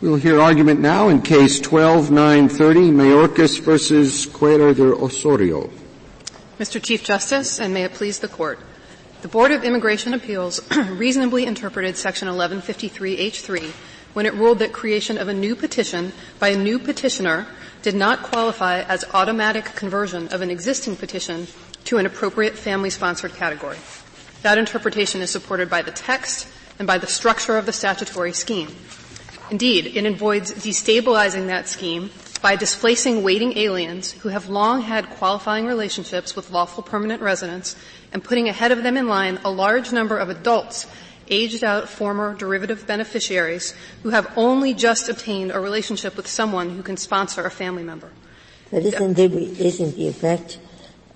We'll hear argument now in case 12930, Mayorkas versus Cuellar de Osorio. Mr. Chief Justice, and may it please the Court. The Board of Immigration Appeals reasonably interpreted Section 1153H3 when it ruled that creation of a new petition by a new petitioner did not qualify as automatic conversion of an existing petition to an appropriate family-sponsored category. That interpretation is supported by the text and by the structure of the statutory scheme. Indeed, it avoids destabilizing that scheme by displacing waiting aliens who have long had qualifying relationships with lawful permanent residents and putting ahead of them in line a large number of adults aged out former derivative beneficiaries who have only just obtained a relationship with someone who can sponsor a family member. But isn't the, isn't the effect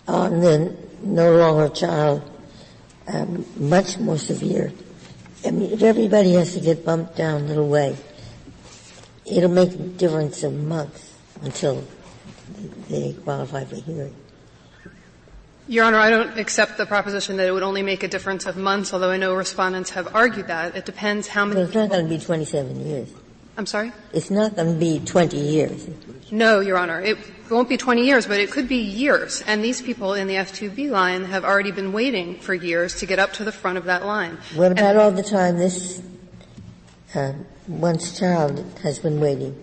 on the no longer child um, much more severe? I mean, everybody has to get bumped down a little way, it'll make a difference of months until they qualify for hearing. Your Honor, I don't accept the proposition that it would only make a difference of months, although I know respondents have argued that. It depends how many. Well, it's not going to be 27 years. I'm sorry? It's not going to be 20 years. No, Your Honor. It won't be 20 years, but it could be years. And these people in the F2B line have already been waiting for years to get up to the front of that line. What about and all the time this uh, one's child has been waiting.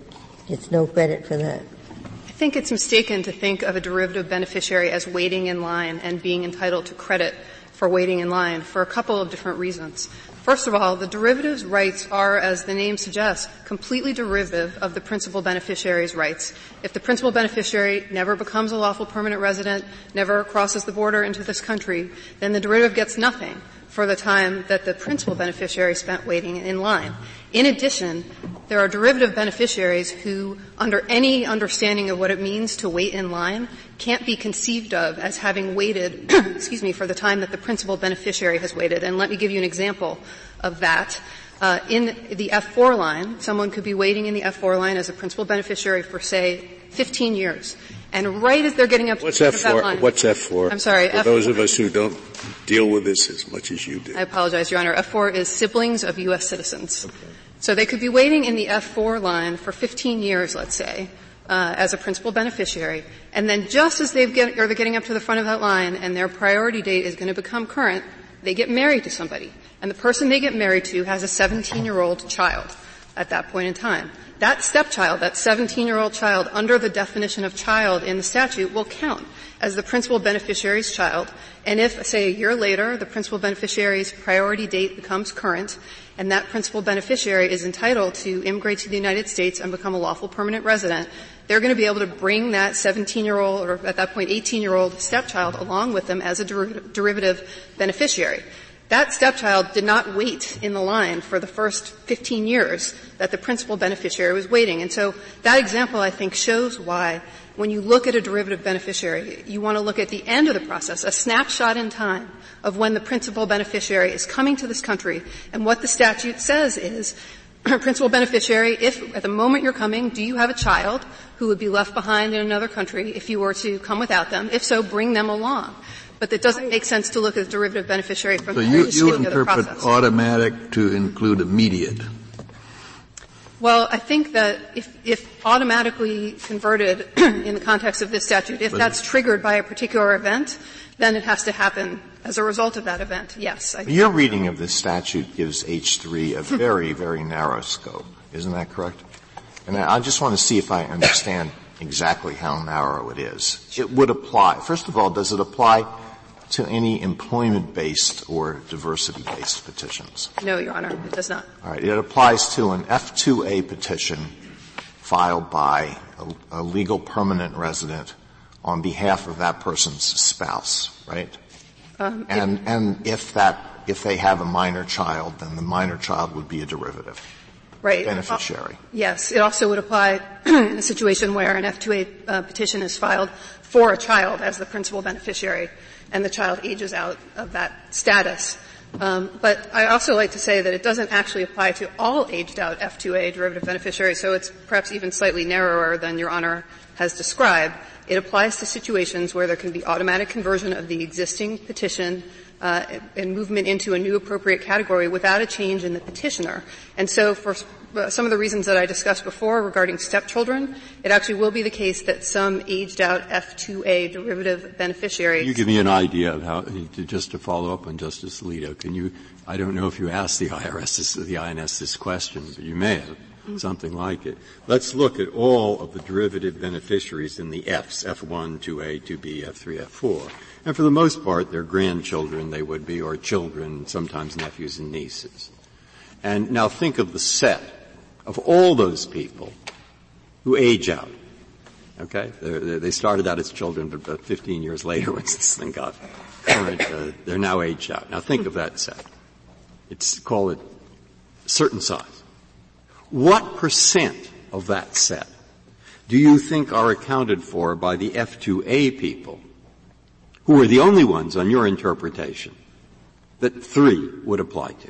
It's no credit for that. I think it's mistaken to think of a derivative beneficiary as waiting in line and being entitled to credit for waiting in line for a couple of different reasons. First of all, the derivative's rights are, as the name suggests, completely derivative of the principal beneficiary's rights. If the principal beneficiary never becomes a lawful permanent resident, never crosses the border into this country, then the derivative gets nothing for the time that the principal beneficiary spent waiting in line. In addition, there are derivative beneficiaries who, under any understanding of what it means to wait in line, can't be conceived of as having waited, excuse me, for the time that the principal beneficiary has waited. And let me give you an example of that. Uh, in the F4 line, someone could be waiting in the F4 line as a principal beneficiary for, say, 15 years. And right as they're getting up What's to F4? line, What's F4? I'm sorry. For F4, those of us who don't deal with this as much as you do. I apologize, Your Honor. F4 is siblings of U.S. citizens. Okay. So they could be waiting in the F4 line for 15 years, let's say, uh, as a principal beneficiary, and then just as they've get, or they're getting up to the front of that line and their priority date is going to become current, they get married to somebody. And the person they get married to has a 17-year-old child at that point in time. That stepchild, that 17-year-old child, under the definition of child in the statute, will count as the principal beneficiary's child. And if, say, a year later, the principal beneficiary's priority date becomes current, and that principal beneficiary is entitled to immigrate to the United States and become a lawful permanent resident, they're going to be able to bring that 17-year-old, or at that point 18-year-old stepchild along with them as a derivative beneficiary. That stepchild did not wait in the line for the first 15 years that the principal beneficiary was waiting. And so that example, I think, shows why when you look at a derivative beneficiary, you want to look at the end of the process, a snapshot in time of when the principal beneficiary is coming to this country. And what the statute says is, principal beneficiary, if at the moment you're coming, do you have a child who would be left behind in another country if you were to come without them? If so, bring them along. But it doesn't make sense to look at the derivative beneficiary from so the you, you interpret of the process. automatic to include immediate. Well, I think that if, if automatically converted in the context of this statute, if but that's triggered by a particular event, then it has to happen as a result of that event. Yes. I Your reading of this statute gives H3 a very, very narrow scope. Isn't that correct? And I just want to see if I understand exactly how narrow it is. It would apply. First of all, does it apply to any employment-based or diversity-based petitions? No, Your Honor, it does not. All right. It applies to an F2A petition filed by a, a legal permanent resident on behalf of that person's spouse, right? Um, and, and if that, if they have a minor child, then the minor child would be a derivative. Right. Beneficiary. Yes. It also would apply in a situation where an F2A uh, petition is filed for a child as the principal beneficiary and the child ages out of that status. Um, but I also like to say that it doesn't actually apply to all aged out F2A derivative beneficiaries, so it's perhaps even slightly narrower than Your Honor has described. It applies to situations where there can be automatic conversion of the existing petition uh, and movement into a new appropriate category without a change in the petitioner. And so for uh, some of the reasons that I discussed before regarding stepchildren, it actually will be the case that some aged out F2A derivative beneficiaries. Can you give me an idea of how, just to follow up on Justice Alito, can you, I don't know if you asked the IRS this, the INS this question, but you may have something like it. Let's look at all of the derivative beneficiaries in the Fs, F1, 2A, 2B, F3, F4. And for the most part, they're grandchildren, they would be, or children, sometimes nephews and nieces. And now think of the set of all those people who age out. Okay? They're, they started out as children, but about 15 years later, once this thing got current, uh, they're now aged out. Now think of that set. It's, call it certain size. What percent of that set do you think are accounted for by the F2A people, who are the only ones on your interpretation that three would apply to?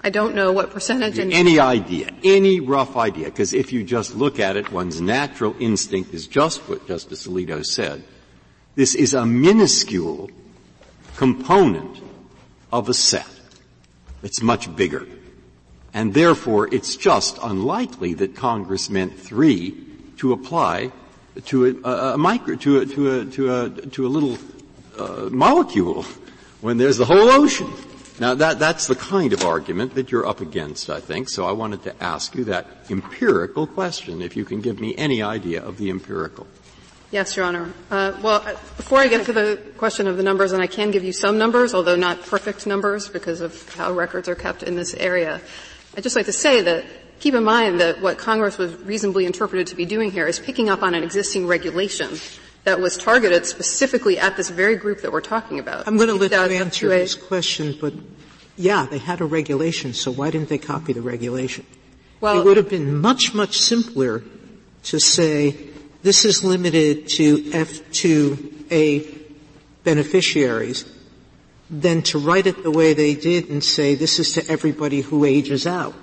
I don't know what percentage. any idea, any rough idea, because if you just look at it, one's natural instinct is just what Justice Alito said. This is a minuscule component of a set. It's much bigger. And therefore, it's just unlikely that Congress meant three to apply to a, a micro, to a, to a, to a, to a little uh, molecule when there's the whole ocean. Now that, that's the kind of argument that you're up against, I think. So I wanted to ask you that empirical question, if you can give me any idea of the empirical. Yes, Your Honor. Uh, well, uh, before I get to the question of the numbers, and I can give you some numbers, although not perfect numbers because of how records are kept in this area, I'd just like to say that keep in mind that what Congress was reasonably interpreted to be doing here is picking up on an existing regulation that was targeted specifically at this very group that we're talking about. I'm going to let you answer this question, but yeah, they had a regulation, so why didn't they copy the regulation? Well, it would have been much, much simpler to say this is limited to F2A beneficiaries than to write it the way they did and say this is to everybody who ages out.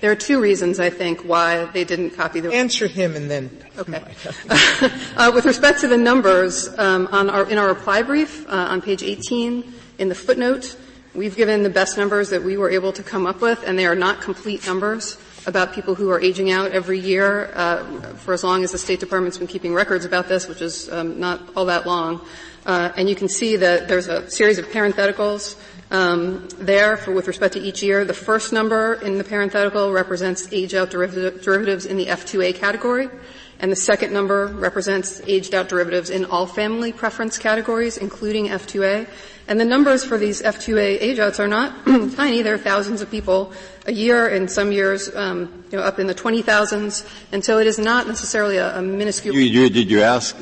There are two reasons, I think, why they didn't copy the. Answer him and then. Okay. uh, with respect to the numbers, um, on our, in our reply brief uh, on page 18, in the footnote, we've given the best numbers that we were able to come up with, and they are not complete numbers about people who are aging out every year uh, for as long as the State Department's been keeping records about this, which is um, not all that long. Uh, and you can see that there's a series of parentheticals um, there for, with respect to each year. The first number in the parenthetical represents age-out derivative, derivatives in the F2A category, and the second number represents aged-out derivatives in all family preference categories, including F2A. And the numbers for these F2A age-outs are not tiny. There are thousands of people a year, in some years, um, you know, up in the 20,000s. And so it is not necessarily a, a minuscule. You, you, did you ask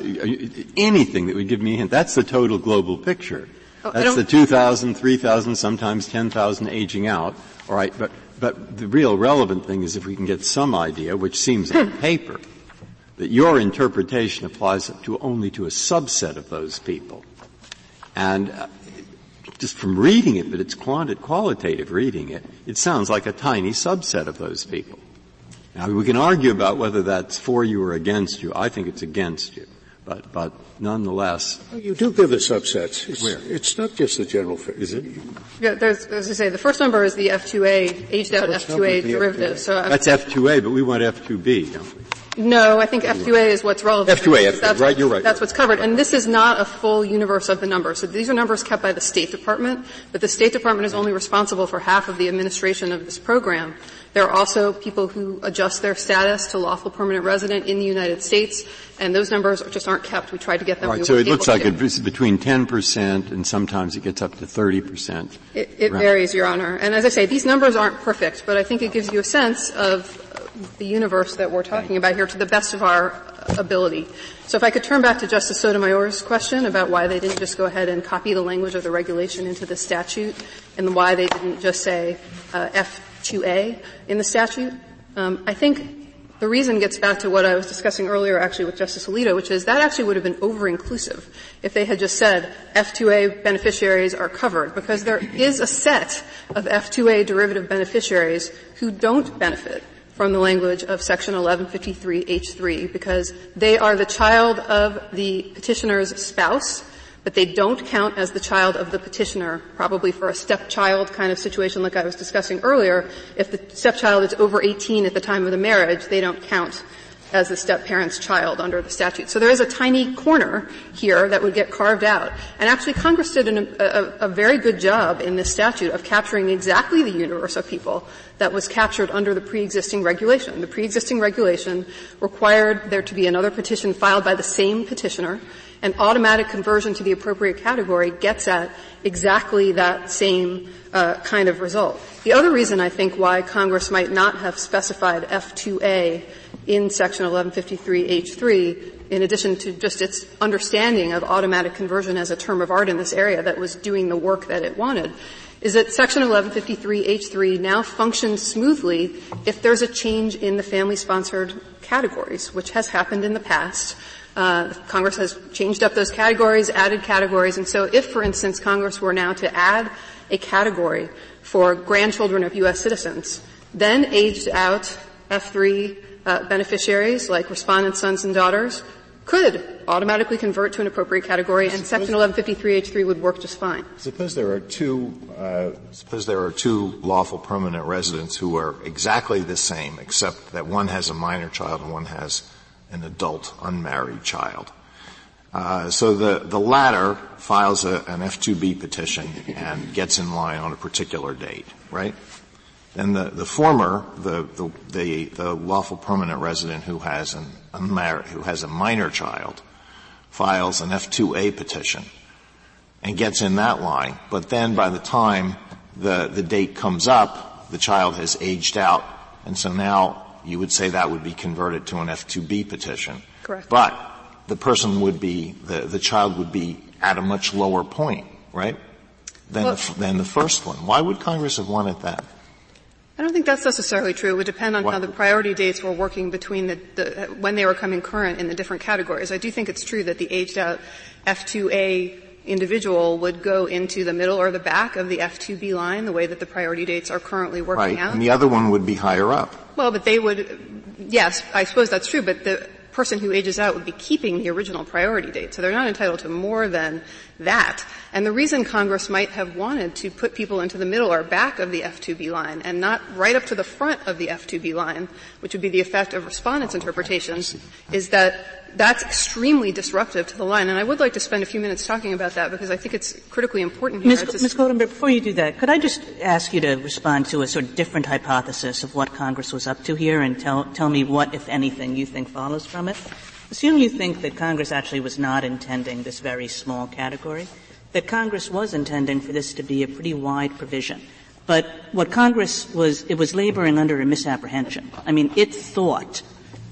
anything that would give me a hint? That's the total global picture. That's the 2,000, 3,000, sometimes 10,000 aging out. All right, but but the real relevant thing is if we can get some idea, which seems on paper, that your interpretation applies to only to a subset of those people. And uh, just from reading it, but it's qualitative reading it, it sounds like a tiny subset of those people. Now we can argue about whether that's for you or against you. I think it's against you. But, but nonetheless. You do give the subsets. It's, Where? It's not just the general figure. Is it? Yeah, there's, as I say, the first number is the F2A, aged out F2A derivative. So That's F2A, but we want F2B, don't we? No, I think F2A is what's relevant. F2A, F2A, that's, right, you're right. That's what's covered. And this is not a full universe of the numbers. So these are numbers kept by the State Department, but the State Department is only responsible for half of the administration of this program. There are also people who adjust their status to lawful permanent resident in the United States, and those numbers just aren't kept. We tried to get them. Right, we so it looks like it's between 10% and sometimes it gets up to 30%. It, it varies, Your Honor. And as I say, these numbers aren't perfect, but I think it gives you a sense of the universe that we're talking about here to the best of our ability. So if I could turn back to Justice Sotomayor's question about why they didn't just go ahead and copy the language of the regulation into the statute, and why they didn't just say uh, F2A in the statute, um, I think the reason gets back to what I was discussing earlier actually with Justice Alito, which is that actually would have been over-inclusive if they had just said F2A beneficiaries are covered, because there is a set of F2A derivative beneficiaries who don't benefit from the language of section 1153H3 because they are the child of the petitioner's spouse, but they don't count as the child of the petitioner, probably for a stepchild kind of situation like I was discussing earlier. If the stepchild is over 18 at the time of the marriage, they don't count as the step-parent's child under the statute. So there is a tiny corner here that would get carved out. And actually Congress did an, a, a, very good job in this statute of capturing exactly the universe of people that was captured under the pre-existing regulation. The pre-existing regulation required there to be another petition filed by the same petitioner and automatic conversion to the appropriate category gets at exactly that same uh, kind of result. The other reason I think why Congress might not have specified F2A in section 1153H3, in addition to just its understanding of automatic conversion as a term of art in this area that was doing the work that it wanted, is that section 1153H3 now functions smoothly if there's a change in the family-sponsored categories, which has happened in the past. Uh, Congress has changed up those categories, added categories, and so if, for instance, Congress were now to add a category for grandchildren of U.S. citizens, then aged out F3 uh, beneficiaries, like respondents' sons and daughters, could automatically convert to an appropriate category, and Section 1153H3 would work just fine. Suppose there are two. Uh, suppose there are two lawful permanent residents who are exactly the same, except that one has a minor child and one has an adult unmarried child. Uh, so the, the latter files a, an F2B petition and gets in line on a particular date, right? And the, the former, the, the, the, the lawful permanent resident who has an unmarried, who has a minor child, files an F2A petition and gets in that line. But then by the time the, the date comes up, the child has aged out, and so now you would say that would be converted to an F2B petition. Correct. But the person would be, the, the child would be at a much lower point, right? Than, well, the, than the first one. Why would Congress have wanted that? I don't think that's necessarily true. It would depend on what? how the priority dates were working between the, the, when they were coming current in the different categories. I do think it's true that the aged out F2A individual would go into the middle or the back of the F2B line, the way that the priority dates are currently working right. out. And the other one would be higher up. Well, but they would, yes, I suppose that's true, but the person who ages out would be keeping the original priority date. So they're not entitled to more than that. And the reason Congress might have wanted to put people into the middle or back of the F2B line and not right up to the front of the F2B line, which would be the effect of respondents' oh, interpretations, is that that's extremely disruptive to the line. And I would like to spend a few minutes talking about that because I think it's critically important here. Ms. Ms. Goldenberg, before you do that, could I just ask you to respond to a sort of different hypothesis of what Congress was up to here and tell, tell me what, if anything, you think follows from it? Assume you think that Congress actually was not intending this very small category, that Congress was intending for this to be a pretty wide provision. But what Congress was, it was laboring under a misapprehension. I mean, it thought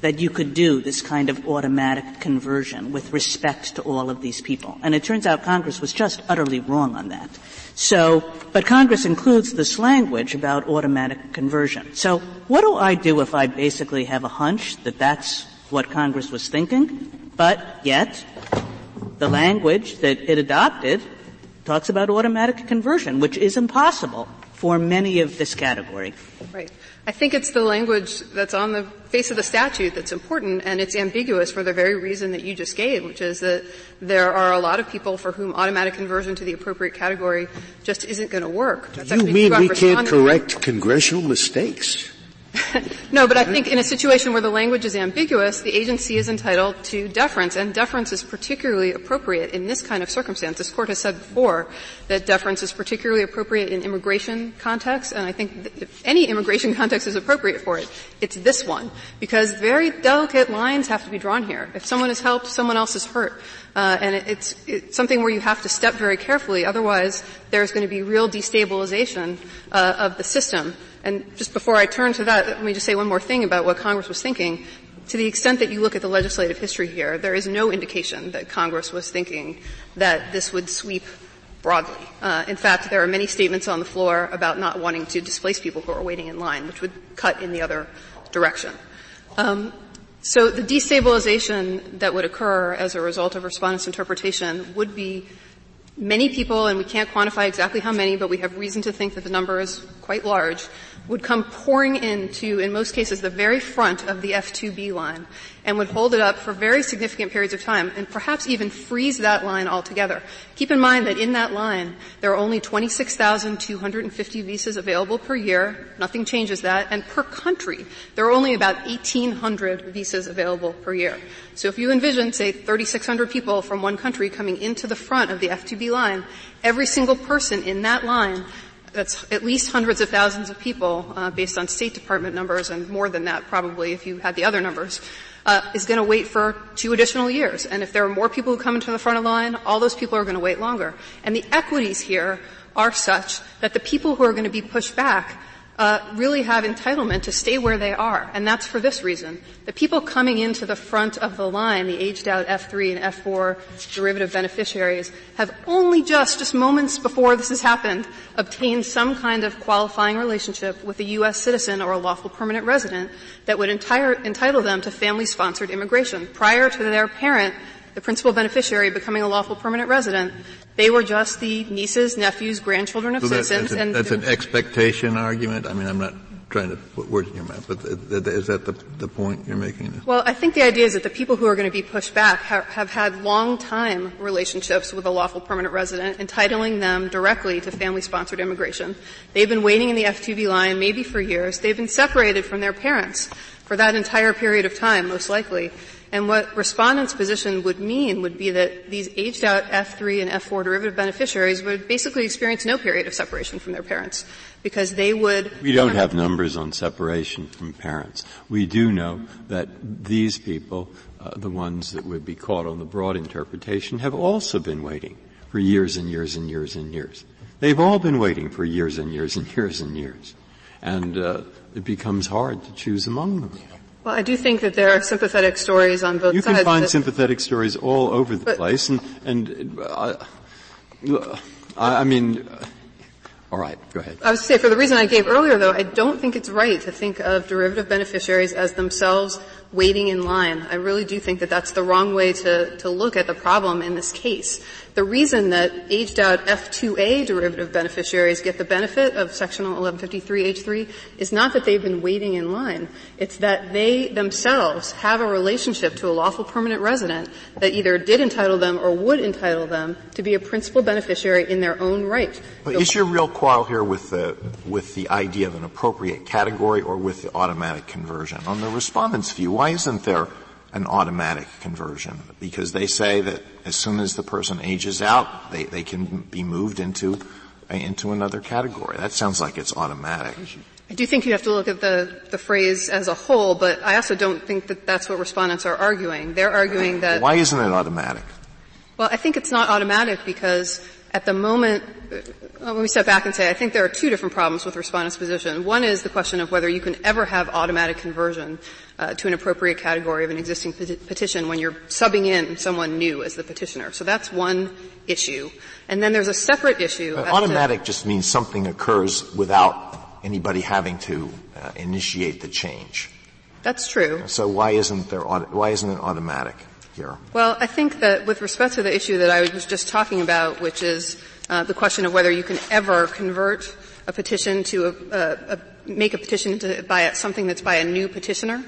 that you could do this kind of automatic conversion with respect to all of these people. And it turns out Congress was just utterly wrong on that. So, but Congress includes this language about automatic conversion. So what do I do if I basically have a hunch that that's what Congress was thinking, but yet the language that it adopted talks about automatic conversion, which is impossible for many of this category. Right. I think it's the language that's on the face of the statute that's important, and it's ambiguous for the very reason that you just gave, which is that there are a lot of people for whom automatic conversion to the appropriate category just isn't going to work. That's you mean we can't correct congressional mistakes? No, but I think in a situation where the language is ambiguous, the agency is entitled to deference, and deference is particularly appropriate in this kind of circumstance. This court has said before that deference is particularly appropriate in immigration context, and I think if any immigration context is appropriate for it, it's this one, because very delicate lines have to be drawn here. If someone is helped, someone else is hurt. Uh, and it, it's, it's, something where you have to step very carefully. Otherwise, there's going to be real destabilization uh, of the system. And just before I turn to that, let me just say one more thing about what Congress was thinking. To the extent that you look at the legislative history here, there is no indication that Congress was thinking that this would sweep broadly. Uh, in fact, there are many statements on the floor about not wanting to displace people who are waiting in line, which would cut in the other direction. Um, so the destabilization that would occur as a result of respondents' interpretation would be many people, and we can't quantify exactly how many, but we have reason to think that the number is quite large, would come pouring into, in most cases, the very front of the F2B line and would hold it up for very significant periods of time and perhaps even freeze that line altogether. Keep in mind that in that line, there are only 26,250 visas available per year. Nothing changes that. And per country, there are only about 1,800 visas available per year. So if you envision, say, 3,600 people from one country coming into the front of the F2B line, every single person in that line that's at least hundreds of thousands of people, uh, based on State Department numbers, and more than that probably if you had the other numbers, uh, is going to wait for two additional years. And if there are more people who come into the front of the line, all those people are going to wait longer. And the equities here are such that the people who are going to be pushed back uh, really have entitlement to stay where they are, and that's for this reason. The people coming into the front of the line, the aged out F3 and F4 derivative beneficiaries, have only just, just moments before this has happened, obtained some kind of qualifying relationship with a U.S. citizen or a lawful permanent resident that would entire, entitle them to family-sponsored immigration. Prior to their parent the principal beneficiary becoming a lawful permanent resident, they were just the nieces, nephews, grandchildren of so citizens. That, that's, and that's an expectation argument. I mean, I'm not trying to put words in your mouth, but is that the, the point you're making? Well, I think the idea is that the people who are going to be pushed back have, have had long time relationships with a lawful permanent resident, entitling them directly to family-sponsored immigration. They've been waiting in the F2B line maybe for years. They've been separated from their parents for that entire period of time, most likely. And what respondents' position would mean would be that these aged out F3 and F4 derivative beneficiaries would basically experience no period of separation from their parents because they would. We don't have numbers on separation from parents. We do know that these people, uh, the ones that would be caught on the broad interpretation, have also been waiting for years and years and years and years. They've all been waiting for years and years and years and years. And uh, it becomes hard to choose among them. Well, I do think that there are sympathetic stories on both you sides. You can find sympathetic stories all over the place, and and uh, I, I mean. Uh, all right, go ahead. I was to say, for the reason I gave earlier, though, I don't think it's right to think of derivative beneficiaries as themselves waiting in line. I really do think that that's the wrong way to, to look at the problem in this case. The reason that aged out F2A derivative beneficiaries get the benefit of Section 1153H3 is not that they've been waiting in line. It's that they themselves have a relationship to a lawful permanent resident that either did entitle them or would entitle them to be a principal beneficiary in their own right. But so, is your real quarrel here with the, with the idea of an appropriate category or with the automatic conversion? On the respondent's view, why isn't there an automatic conversion? Because they say that as soon as the person ages out, they, they can be moved into, into another category. That sounds like it's automatic. I do think you have to look at the, the phrase as a whole, but I also don't think that that's what respondents are arguing. They're arguing that. Why isn't it automatic? Well, I think it's not automatic because at the moment, uh, let me step back and say I think there are two different problems with respondent's position. One is the question of whether you can ever have automatic conversion uh, to an appropriate category of an existing petition when you're subbing in someone new as the petitioner. So that's one issue. And then there's a separate issue. automatic to, just means something occurs without anybody having to uh, initiate the change. That's true. So why isn't there why isn't it automatic? Here? Well, I think that with respect to the issue that I was just talking about, which is uh, the question of whether you can ever convert a petition to a, a, a make a petition by something that's by a new petitioner,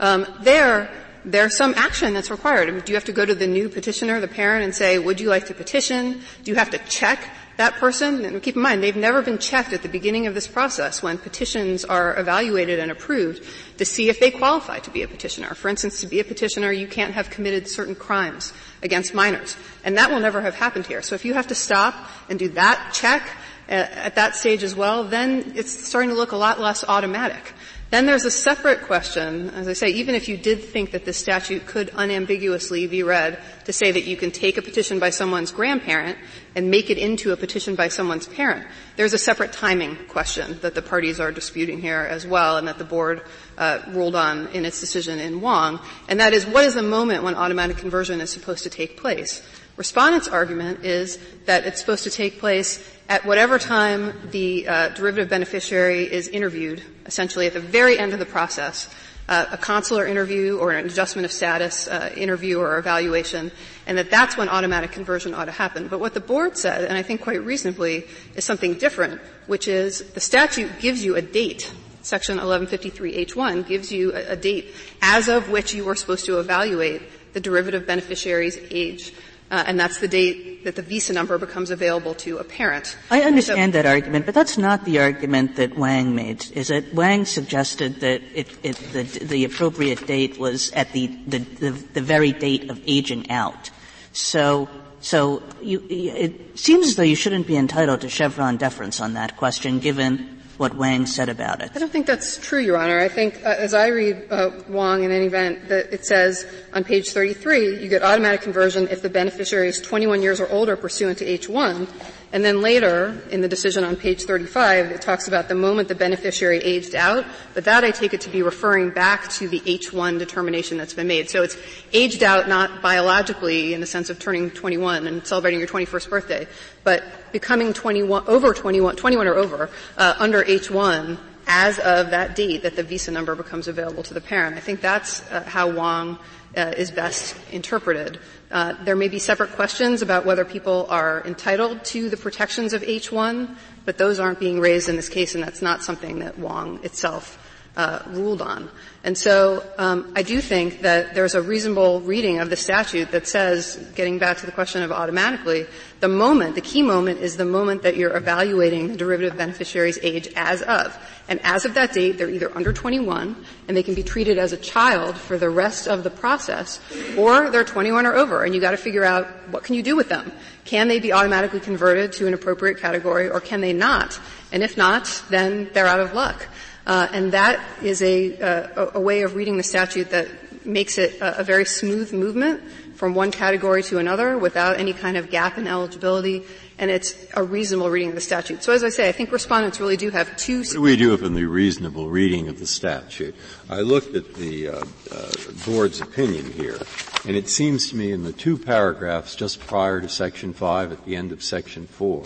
um, there there's some action that's required. I mean, do you have to go to the new petitioner, the parent, and say, "Would you like to petition?" Do you have to check that person, and keep in mind, they've never been checked at the beginning of this process when petitions are evaluated and approved to see if they qualify to be a petitioner. For instance, to be a petitioner, you can't have committed certain crimes against minors. And that will never have happened here. So if you have to stop and do that check at, at that stage as well, then it's starting to look a lot less automatic. Then there's a separate question, as I say, even if you did think that this statute could unambiguously be read to say that you can take a petition by someone's grandparent and make it into a petition by someone's parent, there's a separate timing question that the parties are disputing here as well and that the board uh, ruled on in its decision in Wang, and that is what is the moment when automatic conversion is supposed to take place? Respondent's argument is that it's supposed to take place at whatever time the uh, derivative beneficiary is interviewed, essentially at the very end of the process, uh, a consular interview or an adjustment of status uh, interview or evaluation, and that that's when automatic conversion ought to happen. But what the board said, and I think quite reasonably, is something different, which is the statute gives you a date. Section 1153H1 gives you a, a date as of which you are supposed to evaluate the derivative beneficiary's age. Uh, and that's the date that the visa number becomes available to a parent. I understand so, that argument, but that's not the argument that Wang made. Is it Wang suggested that it, it, the, the, appropriate date was at the, the, the, very date of aging out. So, so you, it seems as though you shouldn't be entitled to Chevron deference on that question, given what Wang said about it. I don't think that's true, Your Honor. I think, uh, as I read uh, Wang in any event, that it says on page 33, you get automatic conversion if the beneficiary is 21 years or older pursuant to H1, and then later, in the decision on page 35, it talks about the moment the beneficiary aged out, but that I take it to be referring back to the H1 determination that's been made. So it's aged out not biologically in the sense of turning 21 and celebrating your 21st birthday, but becoming 21, over 21, 21 or over, uh, under H1 as of that date that the visa number becomes available to the parent. I think that's uh, how Wang uh, is best interpreted. Uh, there may be separate questions about whether people are entitled to the protections of H1, but those aren't being raised in this case, and that's not something that Wang itself uh, ruled on. And so um, I do think that there's a reasonable reading of the statute that says, getting back to the question of automatically, the moment, the key moment is the moment that you're evaluating the derivative beneficiary's age as of. And as of that date, they're either under 21 and they can be treated as a child for the rest of the process, or they're 21 or over, and you got to figure out what can you do with them. Can they be automatically converted to an appropriate category, or can they not? And if not, then they're out of luck. Uh, and that is a, uh, a, way of reading the statute that makes it a, a, very smooth movement from one category to another without any kind of gap in eligibility, and it's a reasonable reading of the statute. So as I say, I think respondents really do have two. What do we do from the reasonable reading of the statute? I looked at the uh, uh, board's opinion here, and it seems to me in the two paragraphs just prior to section five, at the end of section four,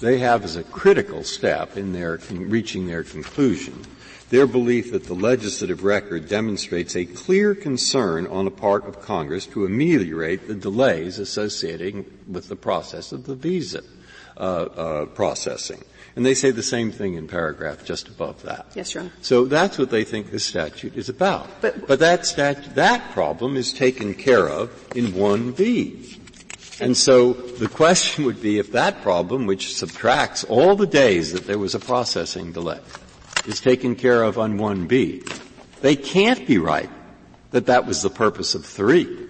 they have as a critical step in their reaching their conclusion their belief that the legislative record demonstrates a clear concern on the part of Congress to ameliorate the delays associated with the process of the visa uh, uh, processing. And they say the same thing in paragraph just above that. Yes, Your Honor. So that's what they think this statute is about. But, but that, stat- that problem is taken care of in 1B. And so the question would be if that problem, which subtracts all the days that there was a processing delay, is taken care of on 1B, they can't be right that that was the purpose of 3.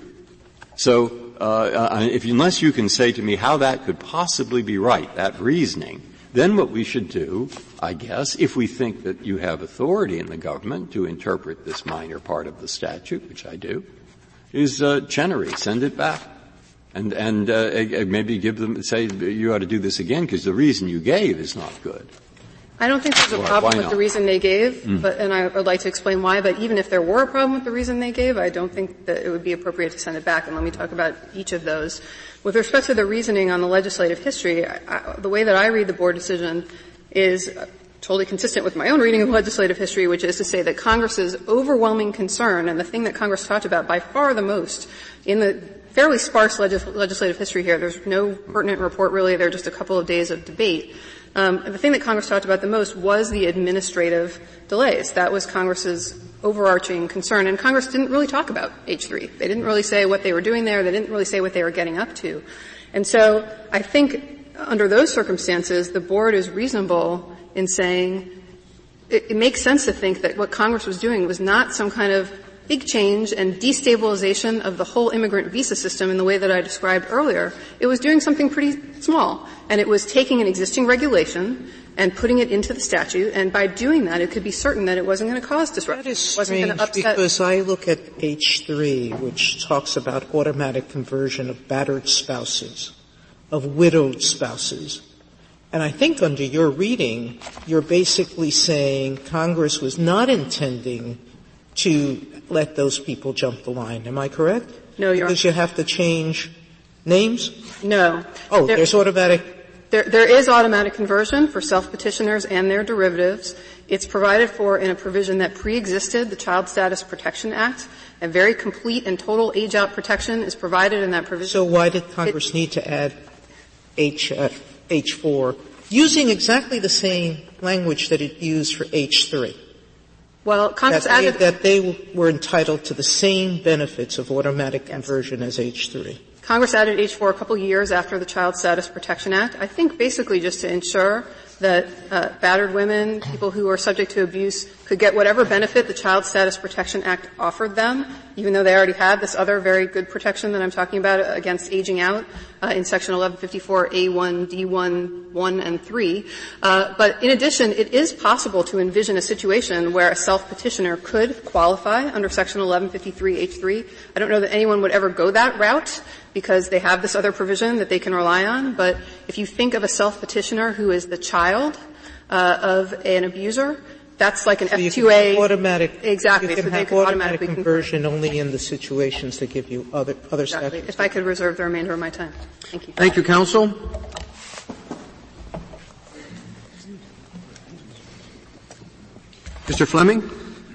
So, uh, uh, if, unless you can say to me how that could possibly be right, that reasoning, then what we should do, I guess, if we think that you have authority in the government to interpret this minor part of the statute, which I do, is uh, Chenery, send it back and and uh, maybe give them say you ought to do this again because the reason you gave is not good. I don't think there's a problem with the reason they gave, mm. but, and I would like to explain why, but even if there were a problem with the reason they gave, I don't think that it would be appropriate to send it back, and let me talk about each of those. With respect to the reasoning on the legislative history, I, I, the way that I read the board decision is totally consistent with my own reading of legislative history, which is to say that Congress's overwhelming concern, and the thing that Congress talked about by far the most in the fairly sparse legis- legislative history here. There's no pertinent report really. There are just a couple of days of debate. Um, the thing that Congress talked about the most was the administrative delays. That was Congress's overarching concern, and Congress didn't really talk about H3. They didn't really say what they were doing there. They didn't really say what they were getting up to. And so I think under those circumstances, the board is reasonable in saying it, it makes sense to think that what Congress was doing was not some kind of big change and destabilization of the whole immigrant visa system in the way that I described earlier, it was doing something pretty small. And it was taking an existing regulation and putting it into the statute, and by doing that, it could be certain that it wasn't going to cause disruption. That is strange because I look at H3, which talks about automatic conversion of battered spouses, of widowed spouses. And I think under your reading, you're basically saying Congress was not intending to let those people jump the line. Am I correct? No, Your Because you have to change names? No. Oh, there, there's automatic. There, there is automatic conversion for self-petitioners and their derivatives It's provided for in a provision that pre-existed the Child Status Protection Act. A very complete and total age-out protection is provided in that provision. So why did Congress it, need to add H, uh, H4 using exactly the same language that it used for H3? Well, Congress that added that they were entitled to the same benefits of automatic conversion as H3. Congress added H4 a couple years after the Child Status Protection Act. I think basically just to ensure that uh, battered women, people who are subject to abuse, could get whatever benefit the Child Status Protection Act offered them, even though they already had this other very good protection that I'm talking about against aging out uh, in Section 1154A1, D1, 1, and 3. Uh, but in addition, it is possible to envision a situation where a self-petitioner could qualify under Section 1153H3. I don't know that anyone would ever go that route because they have this other provision that they can rely on. But if you think of a self-petitioner who is the child uh, of an abuser, that's like an so F2A automatic. Exactly. You can so have automatic conversion only in the situations that give you other other exactly. statutes. If I could reserve the remainder of my time, thank you. Thank you, counsel. Mr. Fleming.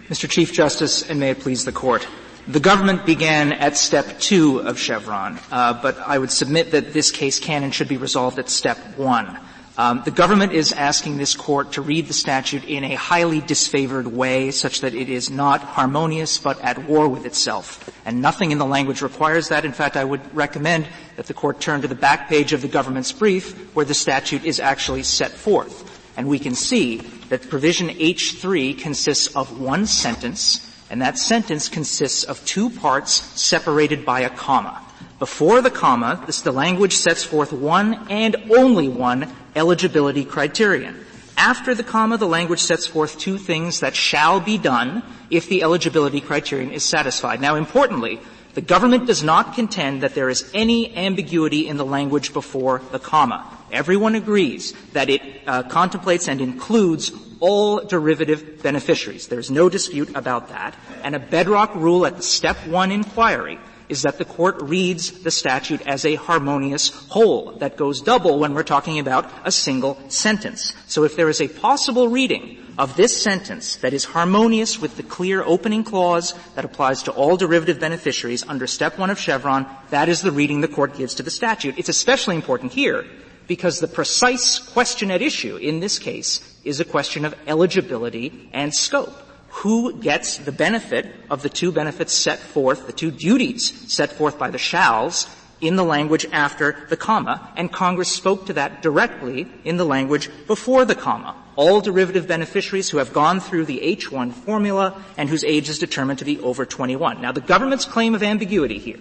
Mr. Chief Justice, and may it please the court. The government began at step two of Chevron, uh, but I would submit that this case can and should be resolved at step one. Um, the government is asking this court to read the statute in a highly disfavored way, such that it is not harmonious but at war with itself. And nothing in the language requires that. In fact, I would recommend that the court turn to the back page of the government's brief, where the statute is actually set forth. And we can see that provision H3 consists of one sentence and that sentence consists of two parts separated by a comma. Before the comma, this, the language sets forth one and only one eligibility criterion. After the comma, the language sets forth two things that shall be done if the eligibility criterion is satisfied. Now importantly, the government does not contend that there is any ambiguity in the language before the comma. Everyone agrees that it uh, contemplates and includes all derivative beneficiaries. There's no dispute about that. And a bedrock rule at the step one inquiry is that the court reads the statute as a harmonious whole that goes double when we're talking about a single sentence. So if there is a possible reading of this sentence that is harmonious with the clear opening clause that applies to all derivative beneficiaries under step one of Chevron, that is the reading the court gives to the statute. It's especially important here because the precise question at issue in this case is a question of eligibility and scope. Who gets the benefit of the two benefits set forth, the two duties set forth by the shalls in the language after the comma, and Congress spoke to that directly in the language before the comma. All derivative beneficiaries who have gone through the H1 formula and whose age is determined to be over 21. Now the government's claim of ambiguity here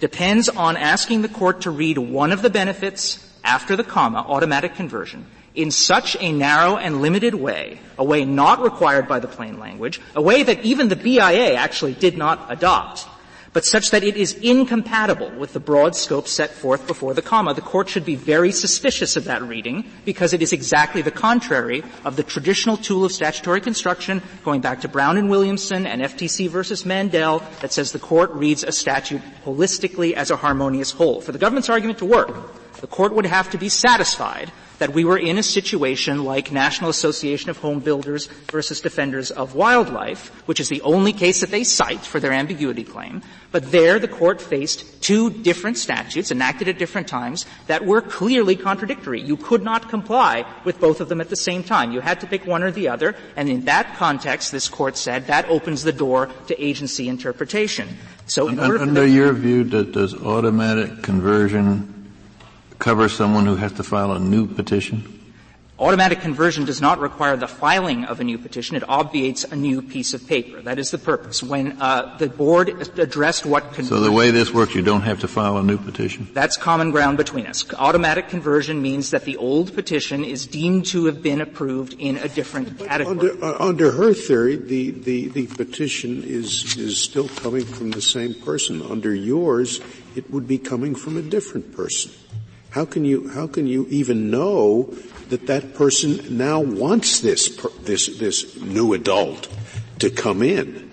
depends on asking the court to read one of the benefits after the comma, automatic conversion, in such a narrow and limited way, a way not required by the plain language, a way that even the BIA actually did not adopt, but such that it is incompatible with the broad scope set forth before the comma. The court should be very suspicious of that reading because it is exactly the contrary of the traditional tool of statutory construction going back to Brown and Williamson and FTC versus Mandel that says the court reads a statute holistically as a harmonious whole. For the government's argument to work, the court would have to be satisfied that we were in a situation like National Association of Home Builders versus Defenders of Wildlife, which is the only case that they cite for their ambiguity claim. But there the court faced two different statutes enacted at different times that were clearly contradictory. You could not comply with both of them at the same time. You had to pick one or the other, and in that context, this court said that opens the door to agency interpretation. So under your view, does automatic conversion cover someone who has to file a new petition? Automatic conversion does not require the filing of a new petition. It obviates a new piece of paper. That is the purpose. When uh, the board addressed what So the way this works, you don't have to file a new petition? That's common ground between us. Automatic conversion means that the old petition is deemed to have been approved in a different category. Under, uh, under her theory, the, the, the petition is, is still coming from the same person. Under yours, it would be coming from a different person. How can you, how can you even know that that person now wants this, this, this new adult to come in?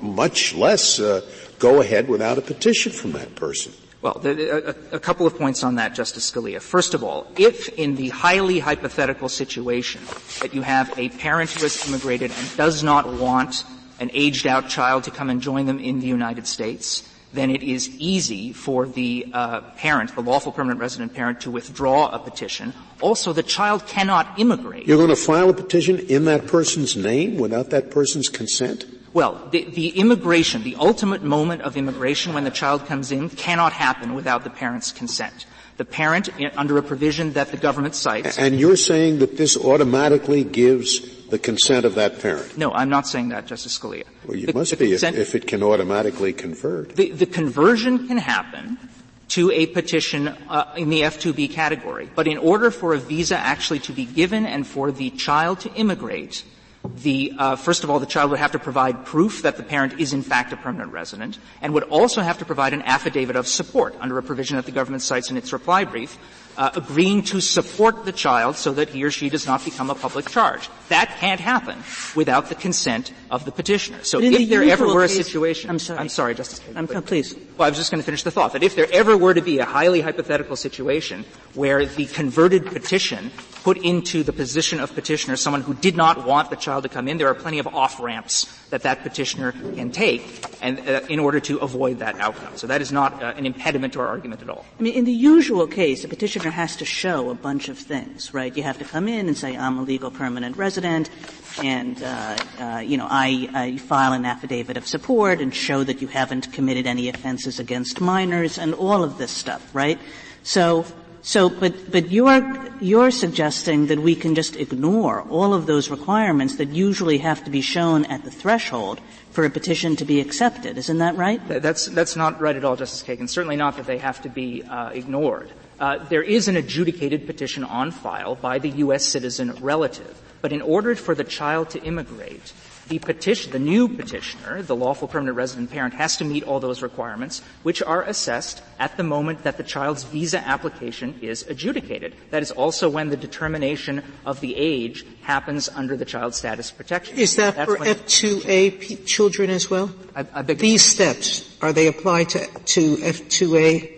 much less uh, go ahead without a petition from that person. Well, a, a, couple of points on that, Justice Scalia. First of all, if in the highly hypothetical situation that you have a parent who has immigrated and does not want an aged out child to come and join them in the United States, then it is easy for the uh, parent, the lawful permanent resident parent, to withdraw a petition. Also, the child cannot immigrate. You're going to file a petition in that person's name without that person's consent? Well, the, the, immigration, the ultimate moment of immigration when the child comes in cannot happen without the parent's consent. The parent, under a provision that the government cites. And you're saying that this automatically gives the consent of that parent? No, I'm not saying that, Justice Scalia. Well, you the, must the be consent, if, if, it can automatically convert. The, the conversion can happen to a petition uh, in the F2B category. But in order for a visa actually to be given and for the child to immigrate, the uh, first of all, the child would have to provide proof that the parent is in fact a permanent resident, and would also have to provide an affidavit of support under a provision that the government cites in its reply brief, uh, agreeing to support the child so that he or she does not become a public charge. That can't happen without the consent of the petitioner. So if the there ever were a situation, I'm sorry, I'm sorry, Justice. I'm, please. Well, I was just going to finish the thought that if there ever were to be a highly hypothetical situation where the converted petition put into the position of petitioner someone who did not want the child to come in, there are plenty of off ramps that that petitioner can take, and uh, in order to avoid that outcome. So that is not uh, an impediment to our argument at all. I mean, in the usual case, a petitioner has to show a bunch of things, right? You have to come in and say, "I'm a legal permanent resident," and uh, uh you know, I, I file an affidavit of support and show that you haven't committed any offenses against minors, and all of this stuff, right? So so, but, but you're, you're suggesting that we can just ignore all of those requirements that usually have to be shown at the threshold for a petition to be accepted. Isn't that right? That's, that's not right at all, Justice Kagan. Certainly not that they have to be uh, ignored. Uh, there is an adjudicated petition on file by the U.S. citizen relative. But in order for the child to immigrate, the petition, the new petitioner, the lawful permanent resident parent, has to meet all those requirements, which are assessed at the moment that the child's visa application is adjudicated. That is also when the determination of the age happens under the child status protection. Is that That's for F2A p- children as well? I, I These steps, are they applied to, to F2A?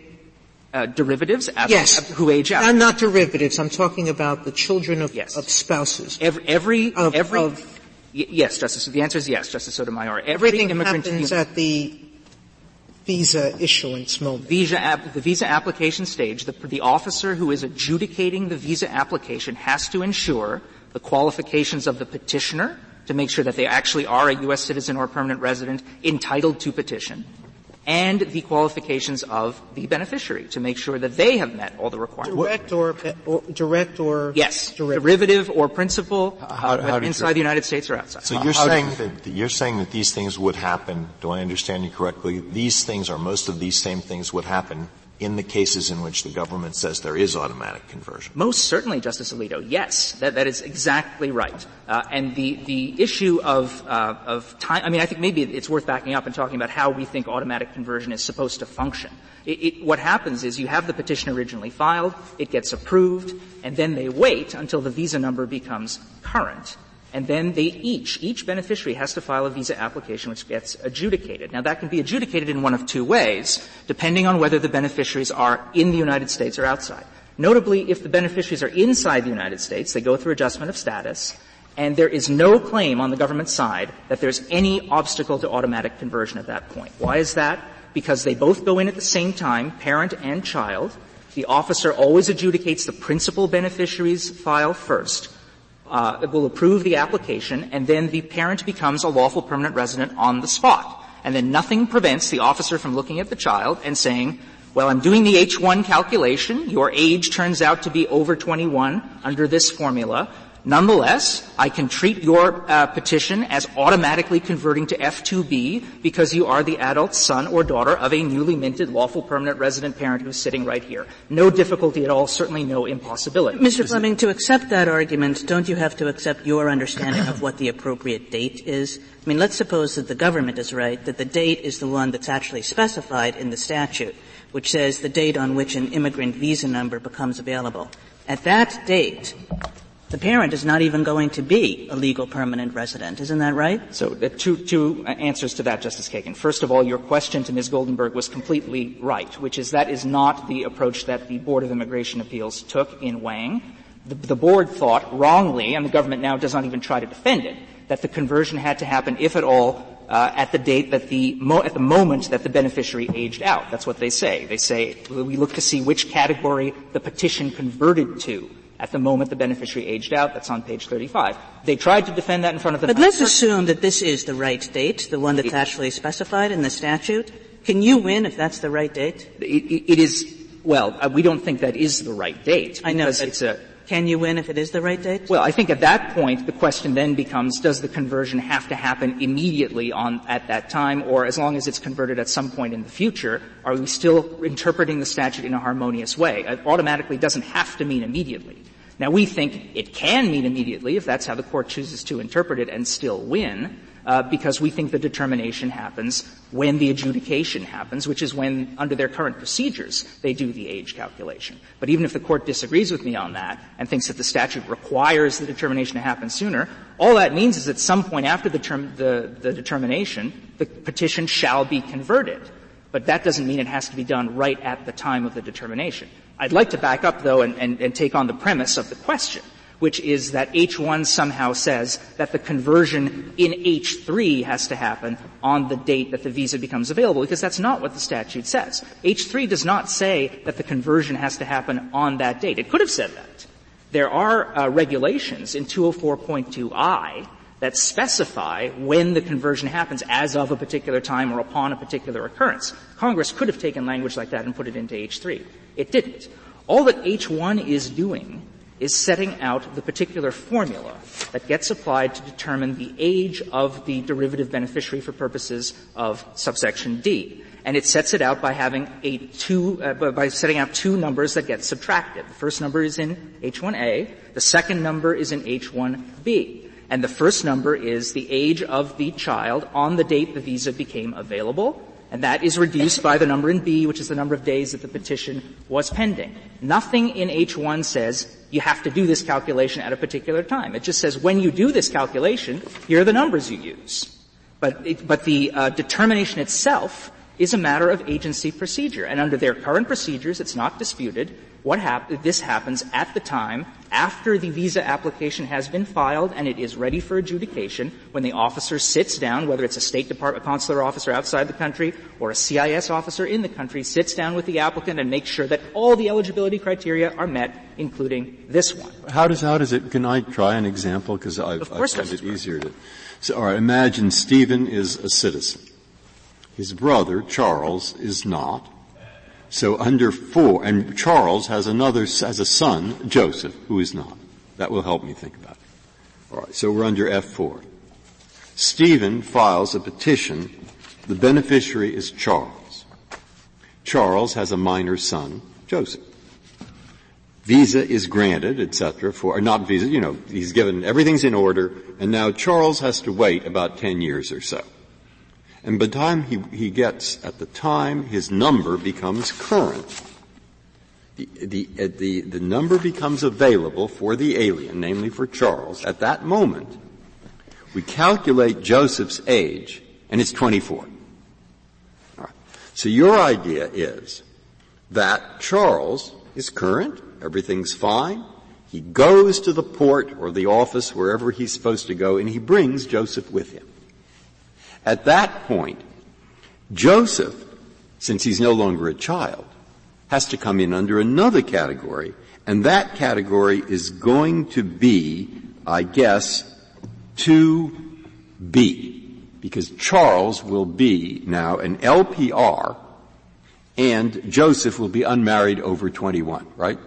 Uh, derivatives? yes. Who age out? I'm not derivatives. I'm talking about the children of, yes. of spouses. Every, every, of, every of yes, Justice. The answer is yes, Justice Sotomayor. Everything happens at the visa issuance moment. Visa ap- the visa application stage, the, the officer who is adjudicating the visa application has to ensure the qualifications of the petitioner to make sure that they actually are a U.S. citizen or permanent resident entitled to petition and the qualifications of the beneficiary to make sure that they have met all the requirements. Direct or, or direct or yes, derivative, derivative or principal, how, how uh, inside the United States or outside. So you're saying that you're saying that these things would happen. Do I understand you correctly? These things or most of these same things would happen in the cases in which the government says there is automatic conversion? Most certainly, Justice Alito. Yes, that, that is exactly right. Uh, and the the issue of uh, of time. I mean, I think maybe it's worth backing up and talking about how we think automatic conversion is supposed to function. It, it, what happens is you have the petition originally filed, it gets approved, and then they wait until the visa number becomes current and then they each, each beneficiary has to file a visa application which gets adjudicated. Now that can be adjudicated in one of two ways, depending on whether the beneficiaries are in the United States or outside. Notably, if the beneficiaries are inside the United States, they go through adjustment of status, and there is no claim on the government side that there's any obstacle to automatic conversion at that point. Why is that? Because they both go in at the same time, parent and child. The officer always adjudicates the principal beneficiary's file first uh, will approve the application, and then the parent becomes a lawful permanent resident on the spot. And then nothing prevents the officer from looking at the child and saying, well, I'm doing the H1 calculation. Your age turns out to be over 21 under this formula. Nonetheless, I can treat your uh, petition as automatically converting to F2B because you are the adult son or daughter of a newly minted lawful permanent resident parent who's sitting right here. No difficulty at all, certainly no impossibility. Mr. Fleming, to accept that argument, don't you have to accept your understanding of what the appropriate date is? I mean, let's suppose that the government is right, that the date is the one that's actually specified in the statute, which says the date on which an immigrant visa number becomes available. At that date, the parent is not even going to be a legal permanent resident. Isn't that right? So uh, two, two answers to that, Justice Kagan. First of all, your question to Ms. Goldenberg was completely right, which is that is not the approach that the Board of Immigration Appeals took in Wang. The, the board thought wrongly, and the government now does not even try to defend it, that the conversion had to happen, if at all, uh, at the date that the mo- at the moment that the beneficiary aged out. That's what they say. They say we look to see which category the petition converted to at the moment the beneficiary aged out. That's on page 35. They tried to defend that in front of the. But let's assume that this is the right date, the one that's actually specified in the statute. Can you win if that's the right date? it, it, it is. Well, uh, we don't think that is the right date. I know. It's a can you win if it is the right date? Well, I think at that point the question then becomes does the conversion have to happen immediately on at that time or as long as it's converted at some point in the future, are we still interpreting the statute in a harmonious way? It automatically doesn't have to mean immediately. Now we think it can mean immediately if that's how the court chooses to interpret it and still win uh, because we think the determination happens when the adjudication happens, which is when, under their current procedures, they do the age calculation. But even if the court disagrees with me on that and thinks that the statute requires the determination to happen sooner, all that means is at some point after the, term, the, the determination, the petition shall be converted. But that doesn't mean it has to be done right at the time of the determination. I'd like to back up, though, and, and, and take on the premise of the question which is that H1 somehow says that the conversion in H3 has to happen on the date that the visa becomes available, because that's not what the statute says. H3 does not say that the conversion has to happen on that date. It could have said that. There are uh, regulations in 204.2i that specify when the conversion happens as of a particular time or upon a particular occurrence. Congress could have taken language like that and put it into H3. It didn't. All that H1 is doing is setting out the particular formula that gets applied to determine the age of the derivative beneficiary for purposes of subsection D. And it sets it out by having a two, uh, by setting out two numbers that get subtracted. The first number is in H1A, the second number is in H1B. And the first number is the age of the child on the date the visa became available, and that is reduced by the number in B, which is the number of days that the petition was pending. Nothing in H1 says you have to do this calculation at a particular time. It just says when you do this calculation, here are the numbers you use. But, it, but the uh, determination itself is a matter of agency procedure. And under their current procedures, it's not disputed. What hap- this happens at the time after the visa application has been filed and it is ready for adjudication when the officer sits down, whether it's a State Department consular officer outside the country or a CIS officer in the country, sits down with the applicant and makes sure that all the eligibility criteria are met, including this one. How does, how does it, can I try an example? Because I, find it easier to, so, all right, imagine Stephen is a citizen. His brother, Charles, is not. So under four, and Charles has another, has a son, Joseph, who is not. That will help me think about it. Alright, so we're under F4. Stephen files a petition. The beneficiary is Charles. Charles has a minor son, Joseph. Visa is granted, etc., for, not visa, you know, he's given, everything's in order, and now Charles has to wait about 10 years or so. And by the time he, he gets, at the time his number becomes current, the, the, uh, the, the number becomes available for the alien, namely for Charles, at that moment, we calculate Joseph's age, and it's 24. So your idea is that Charles is current, everything's fine, he goes to the port or the office, wherever he's supposed to go, and he brings Joseph with him. At that point, Joseph, since he's no longer a child, has to come in under another category, and that category is going to be, I guess, 2B, because Charles will be now an LPR, and Joseph will be unmarried over 21, right?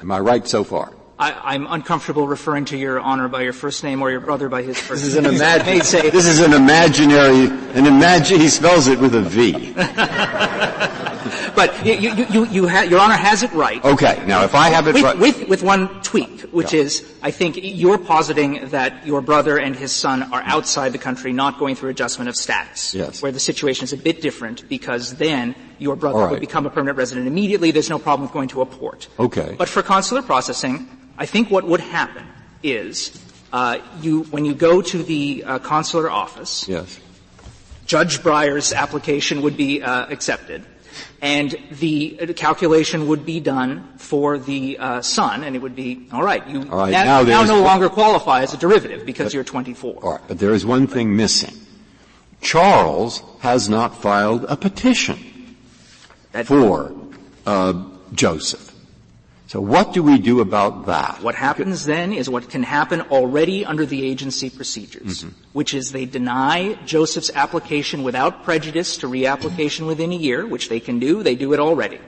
Am I right so far? I, am uncomfortable referring to your honor by your first name or your brother by his first this is an imagine, This is an imaginary, an imagine, he spells it with a V. but you, you, you, you ha- your honor has it right. Okay, now if I have it with, right. With, with one tweak, which yeah. is, I think you're positing that your brother and his son are outside the country, not going through adjustment of status. Yes. Where the situation is a bit different because then your brother right. would become a permanent resident immediately. There's no problem with going to a port. Okay. But for consular processing, I think what would happen is uh, you, when you go to the uh, consular office, yes. Judge Breyer's application would be uh, accepted, and the calculation would be done for the uh, son, and it would be all right. You all right, now, now, now no longer qualify as a derivative because but, you're 24. All right, but there is one thing missing. Charles has not filed a petition for uh, Joseph. So what do we do about that? What happens then is what can happen already under the agency procedures, mm-hmm. which is they deny Joseph's application without prejudice to reapplication within a year, which they can do. They do it already.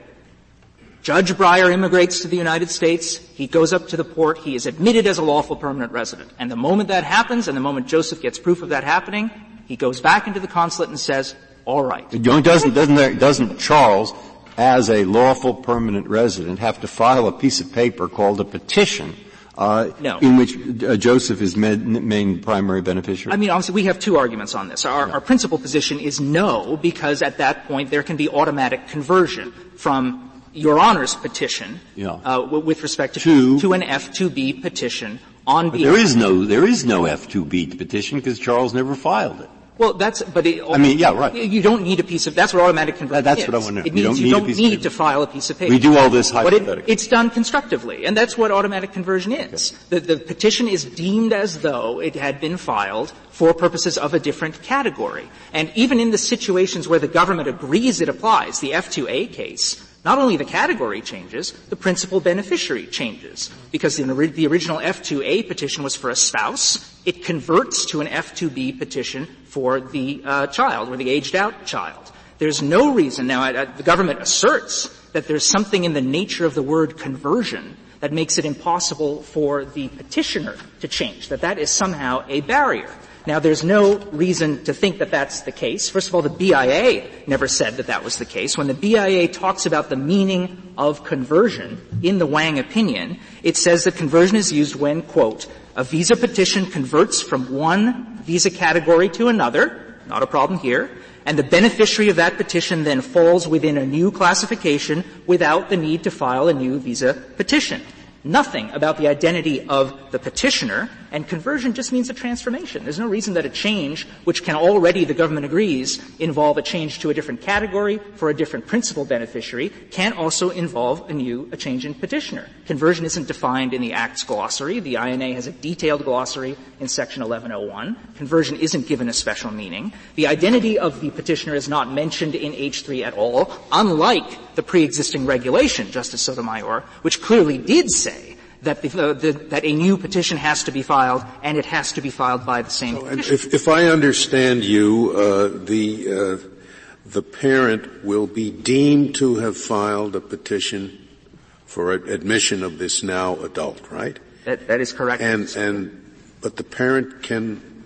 Judge Breyer immigrates to the United States. He goes up to the port. He is admitted as a lawful permanent resident. And the moment that happens, and the moment Joseph gets proof of that happening, he goes back into the consulate and says, all right. Doesn't, doesn't, there, doesn't Charles as a lawful permanent resident have to file a piece of paper called a petition uh, no. in which uh, Joseph is main, main, primary beneficiary? I mean, obviously, we have two arguments on this. Our, no. our, principal position is no, because at that point there can be automatic conversion from Your Honor's petition yeah. uh, with respect to, to, to an F2B petition on but There is no there is no F2B petition because Charles never filed it. Well, that's, but it, I mean, yeah, right. You don't need a piece of, that's what automatic conversion That's is. what I want to know. It means you don't you need, don't need to file a piece of paper. We do all this hypothetically. But it, it's done constructively, and that's what automatic conversion is. Okay. The, the petition is deemed as though it had been filed for purposes of a different category. And even in the situations where the government agrees it applies, the F2A case, not only the category changes, the principal beneficiary changes. Because the, the original F2A petition was for a spouse, it converts to an F2B petition for the uh, child or the aged out child. There's no reason now. I, I, the government asserts that there's something in the nature of the word conversion that makes it impossible for the petitioner to change. That that is somehow a barrier. Now, there's no reason to think that that's the case. First of all, the BIA never said that that was the case. When the BIA talks about the meaning of conversion in the Wang opinion, it says that conversion is used when, quote, a visa petition converts from one visa category to another, not a problem here, and the beneficiary of that petition then falls within a new classification without the need to file a new visa petition nothing about the identity of the petitioner, and conversion just means a transformation. There's no reason that a change, which can already, the government agrees, involve a change to a different category for a different principal beneficiary, can't also involve a new, a change in petitioner. Conversion isn't defined in the Act's glossary. The INA has a detailed glossary in section 1101. Conversion isn't given a special meaning. The identity of the petitioner is not mentioned in H3 at all, unlike the pre-existing regulation, Justice Sotomayor, which clearly did say that, the, uh, the, that a new petition has to be filed, and it has to be filed by the same. So if, if, I understand you, uh, the uh, the parent will be deemed to have filed a petition for admission of this now adult, right? That, that is correct. And and but the parent can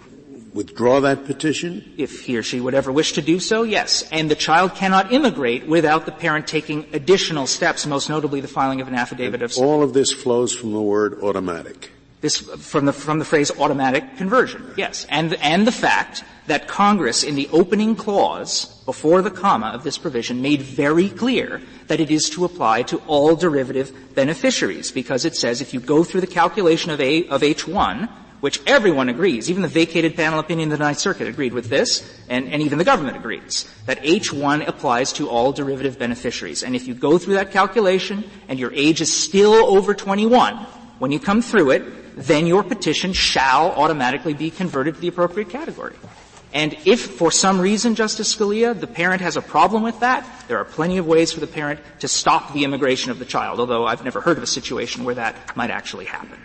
withdraw that petition? If he or she would ever wish to do so, yes. And the child cannot immigrate without the parent taking additional steps, most notably the filing of an affidavit and of. All of this flows from the word automatic. This from the from the phrase automatic conversion, yes, and and the fact that Congress, in the opening clause before the comma of this provision, made very clear that it is to apply to all derivative beneficiaries, because it says if you go through the calculation of a of H one, which everyone agrees, even the vacated panel opinion of the Ninth Circuit agreed with this, and, and even the government agrees, that H1 applies to all derivative beneficiaries. And if you go through that calculation and your age is still over 21, when you come through it, then your petition shall automatically be converted to the appropriate category. And if for some reason, Justice Scalia, the parent has a problem with that, there are plenty of ways for the parent to stop the immigration of the child, although I've never heard of a situation where that might actually happen.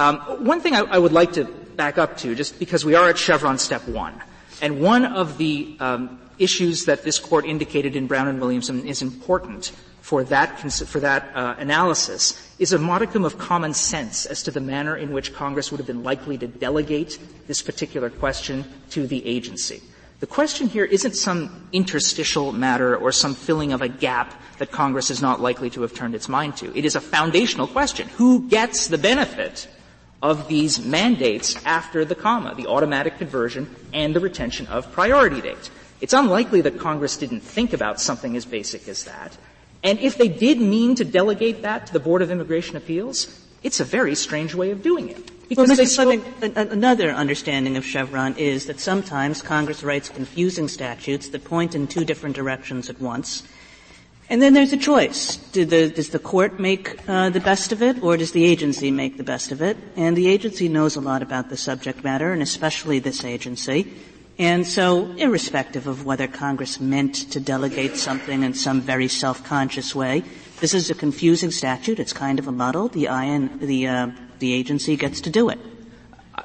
Um, one thing I, I, would like to back up to, just because we are at Chevron step one, and one of the um, issues that this court indicated in Brown and Williamson is important for that for that uh, analysis is a modicum of common sense as to the manner in which Congress would have been likely to delegate this particular question to the agency. The question here isn't some interstitial matter or some filling of a gap that Congress is not likely to have turned its mind to. It is a foundational question. Who gets the benefit of these mandates after the comma, the automatic conversion and the retention of priority date. It's unlikely that Congress didn't think about something as basic as that. And if they did mean to delegate that to the Board of Immigration Appeals, It's a very strange way of doing it. Because well, Mr. Fleming, another understanding of Chevron is that sometimes Congress writes confusing statutes that point in two different directions at once. And then there's a choice. The, does the court make uh, the best of it, or does the agency make the best of it? And the agency knows a lot about the subject matter, and especially this agency. And so, irrespective of whether Congress meant to delegate something in some very self-conscious way, this is a confusing statute. It's kind of a muddle. The IN, the uh, the agency gets to do it.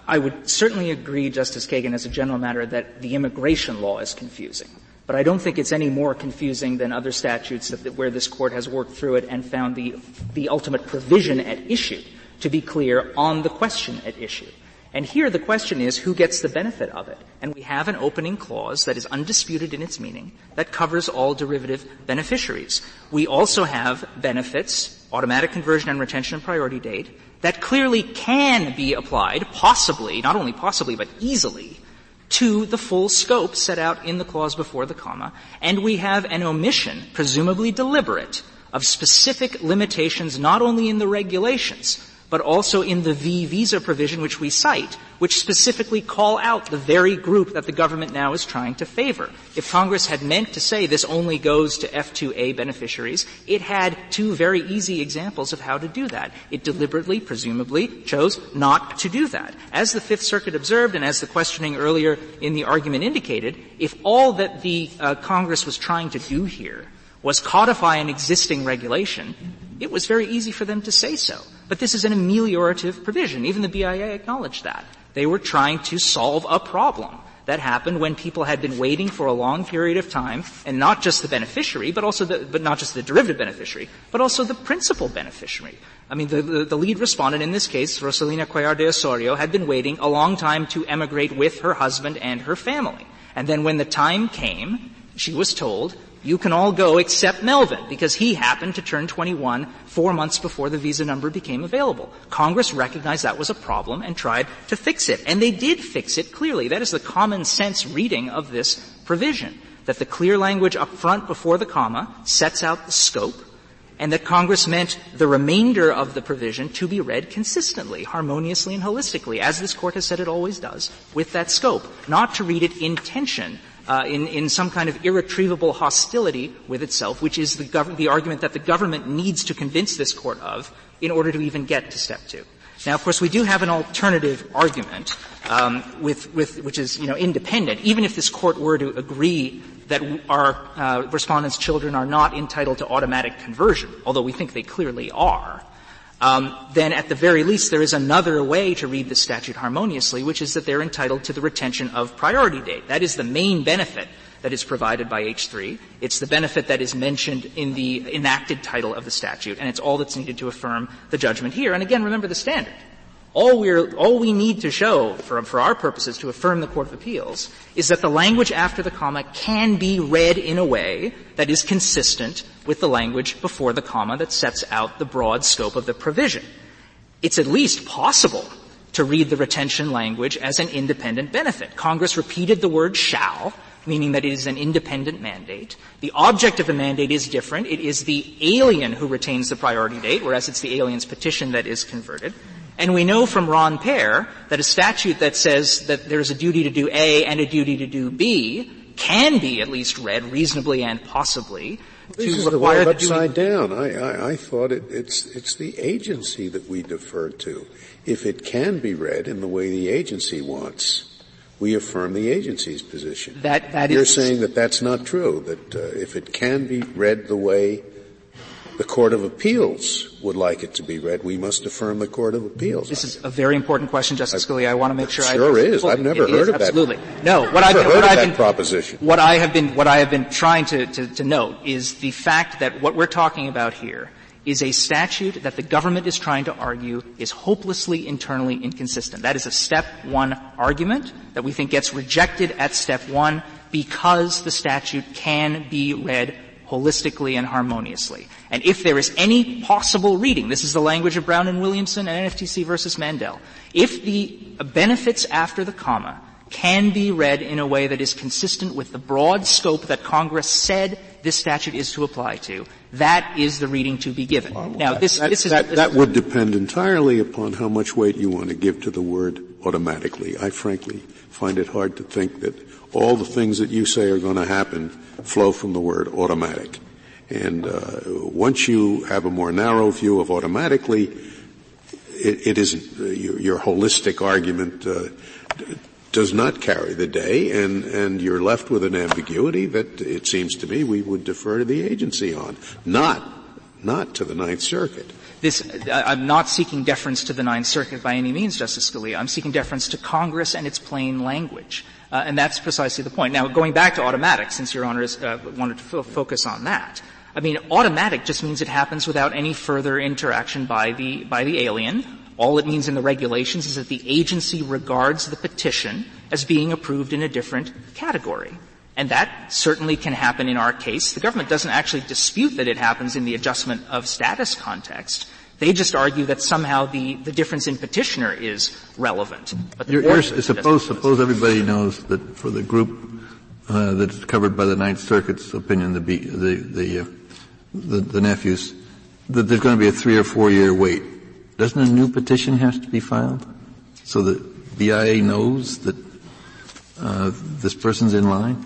I would certainly agree, Justice Kagan, as a general matter, that the immigration law is confusing. But I don't think it's any more confusing than other statutes that, where this court has worked through it and found the, the ultimate provision at issue to be clear on the question at issue. And here the question is who gets the benefit of it? And we have an opening clause that is undisputed in its meaning that covers all derivative beneficiaries. We also have benefits, automatic conversion and retention and priority date, that clearly can be applied, possibly, not only possibly, but easily, to the full scope set out in the clause before the comma, and we have an omission, presumably deliberate, of specific limitations not only in the regulations, but also in the V visa provision which we cite, which specifically call out the very group that the government now is trying to favor. If Congress had meant to say this only goes to F2A beneficiaries, it had two very easy examples of how to do that. It deliberately, presumably, chose not to do that. As the Fifth Circuit observed and as the questioning earlier in the argument indicated, if all that the uh, Congress was trying to do here was codify an existing regulation, it was very easy for them to say so. But this is an ameliorative provision. Even the BIA acknowledged that. They were trying to solve a problem that happened when people had been waiting for a long period of time, and not just the beneficiary, but also the, but not just the derivative beneficiary, but also the principal beneficiary. I mean, the, the, the lead respondent in this case, Rosalina Cuellar de Osorio, had been waiting a long time to emigrate with her husband and her family. And then when the time came, she was told, you can all go except Melvin, because he happened to turn 21 four months before the visa number became available. Congress recognized that was a problem and tried to fix it. And they did fix it clearly. That is the common sense reading of this provision. That the clear language up front before the comma sets out the scope, and that Congress meant the remainder of the provision to be read consistently, harmoniously, and holistically, as this Court has said it always does, with that scope, not to read it in tension uh, in, in some kind of irretrievable hostility with itself, which is the, gov- the argument that the government needs to convince this court of in order to even get to step two. Now, of course, we do have an alternative argument, um, with, with, which is, you know, independent. Even if this court were to agree that our uh, respondents' children are not entitled to automatic conversion, although we think they clearly are, um, then at the very least there is another way to read the statute harmoniously, which is that they're entitled to the retention of priority date. That is the main benefit that is provided by H3. It's the benefit that is mentioned in the enacted title of the statute, and it's all that's needed to affirm the judgment here. And again, remember the standard. All, we're, all we need to show for, for our purposes to affirm the Court of Appeals is that the language after the comma can be read in a way that is consistent with the language before the comma that sets out the broad scope of the provision. It's at least possible to read the retention language as an independent benefit. Congress repeated the word shall, meaning that it is an independent mandate. The object of the mandate is different. It is the alien who retains the priority date, whereas it's the alien's petition that is converted. And we know from Ron Pair that a statute that says that there's a duty to do A and a duty to do B can be at least read reasonably and possibly this to is require the, upside down. I, I, I thought it, it's it's the agency that we defer to. If it can be read in the way the agency wants, we affirm the agency's position. That, that You're is, saying that that's not true. That uh, if it can be read the way the Court of Appeals would like it to be read, we must affirm the Court of Appeals. This is a very important question, Justice Scalia. I want to make sure sure I is. I've never heard is, of absolutely. that. Absolutely. No, what I've, heard what of I've that been, proposition. What I have been, what I have been trying to, to, to note is the fact that what we're talking about here is a statute that the government is trying to argue is hopelessly internally inconsistent. That is a step one argument that we think gets rejected at step one because the statute can be read holistically and harmoniously. And if there is any possible reading, this is the language of Brown and Williamson and NFTC versus Mandel, if the benefits after the comma can be read in a way that is consistent with the broad scope that Congress said this statute is to apply to, that is the reading to be given. Well, now, this, that, this is that, that would depend entirely upon how much weight you want to give to the word automatically. I frankly find it hard to think that all the things that you say are going to happen flow from the word automatic. And uh, once you have a more narrow view of automatically, it, it isn't uh, your, your, holistic argument uh, does not carry the day, and, and you're left with an ambiguity that it seems to me we would defer to the agency on, not not to the Ninth Circuit. This, I'm not seeking deference to the Ninth Circuit by any means, Justice Scalia. I'm seeking deference to Congress and its plain language. Uh, and that's precisely the point. Now, going back to automatic, since Your Honor uh, wanted to f- focus on that, I mean, automatic just means it happens without any further interaction by the, by the alien. All it means in the regulations is that the agency regards the petition as being approved in a different category. And that certainly can happen in our case. The government doesn't actually dispute that it happens in the adjustment of status context. They just argue that somehow the, the difference in petitioner is relevant. But you're, you're, suppose, suppose everybody knows that for the group uh, that's covered by the Ninth Circuit's opinion, the, the, the uh, the, the nephews, that there's going to be a three or four year wait. Doesn't a new petition have to be filed so that BIA knows that uh, this person's in line?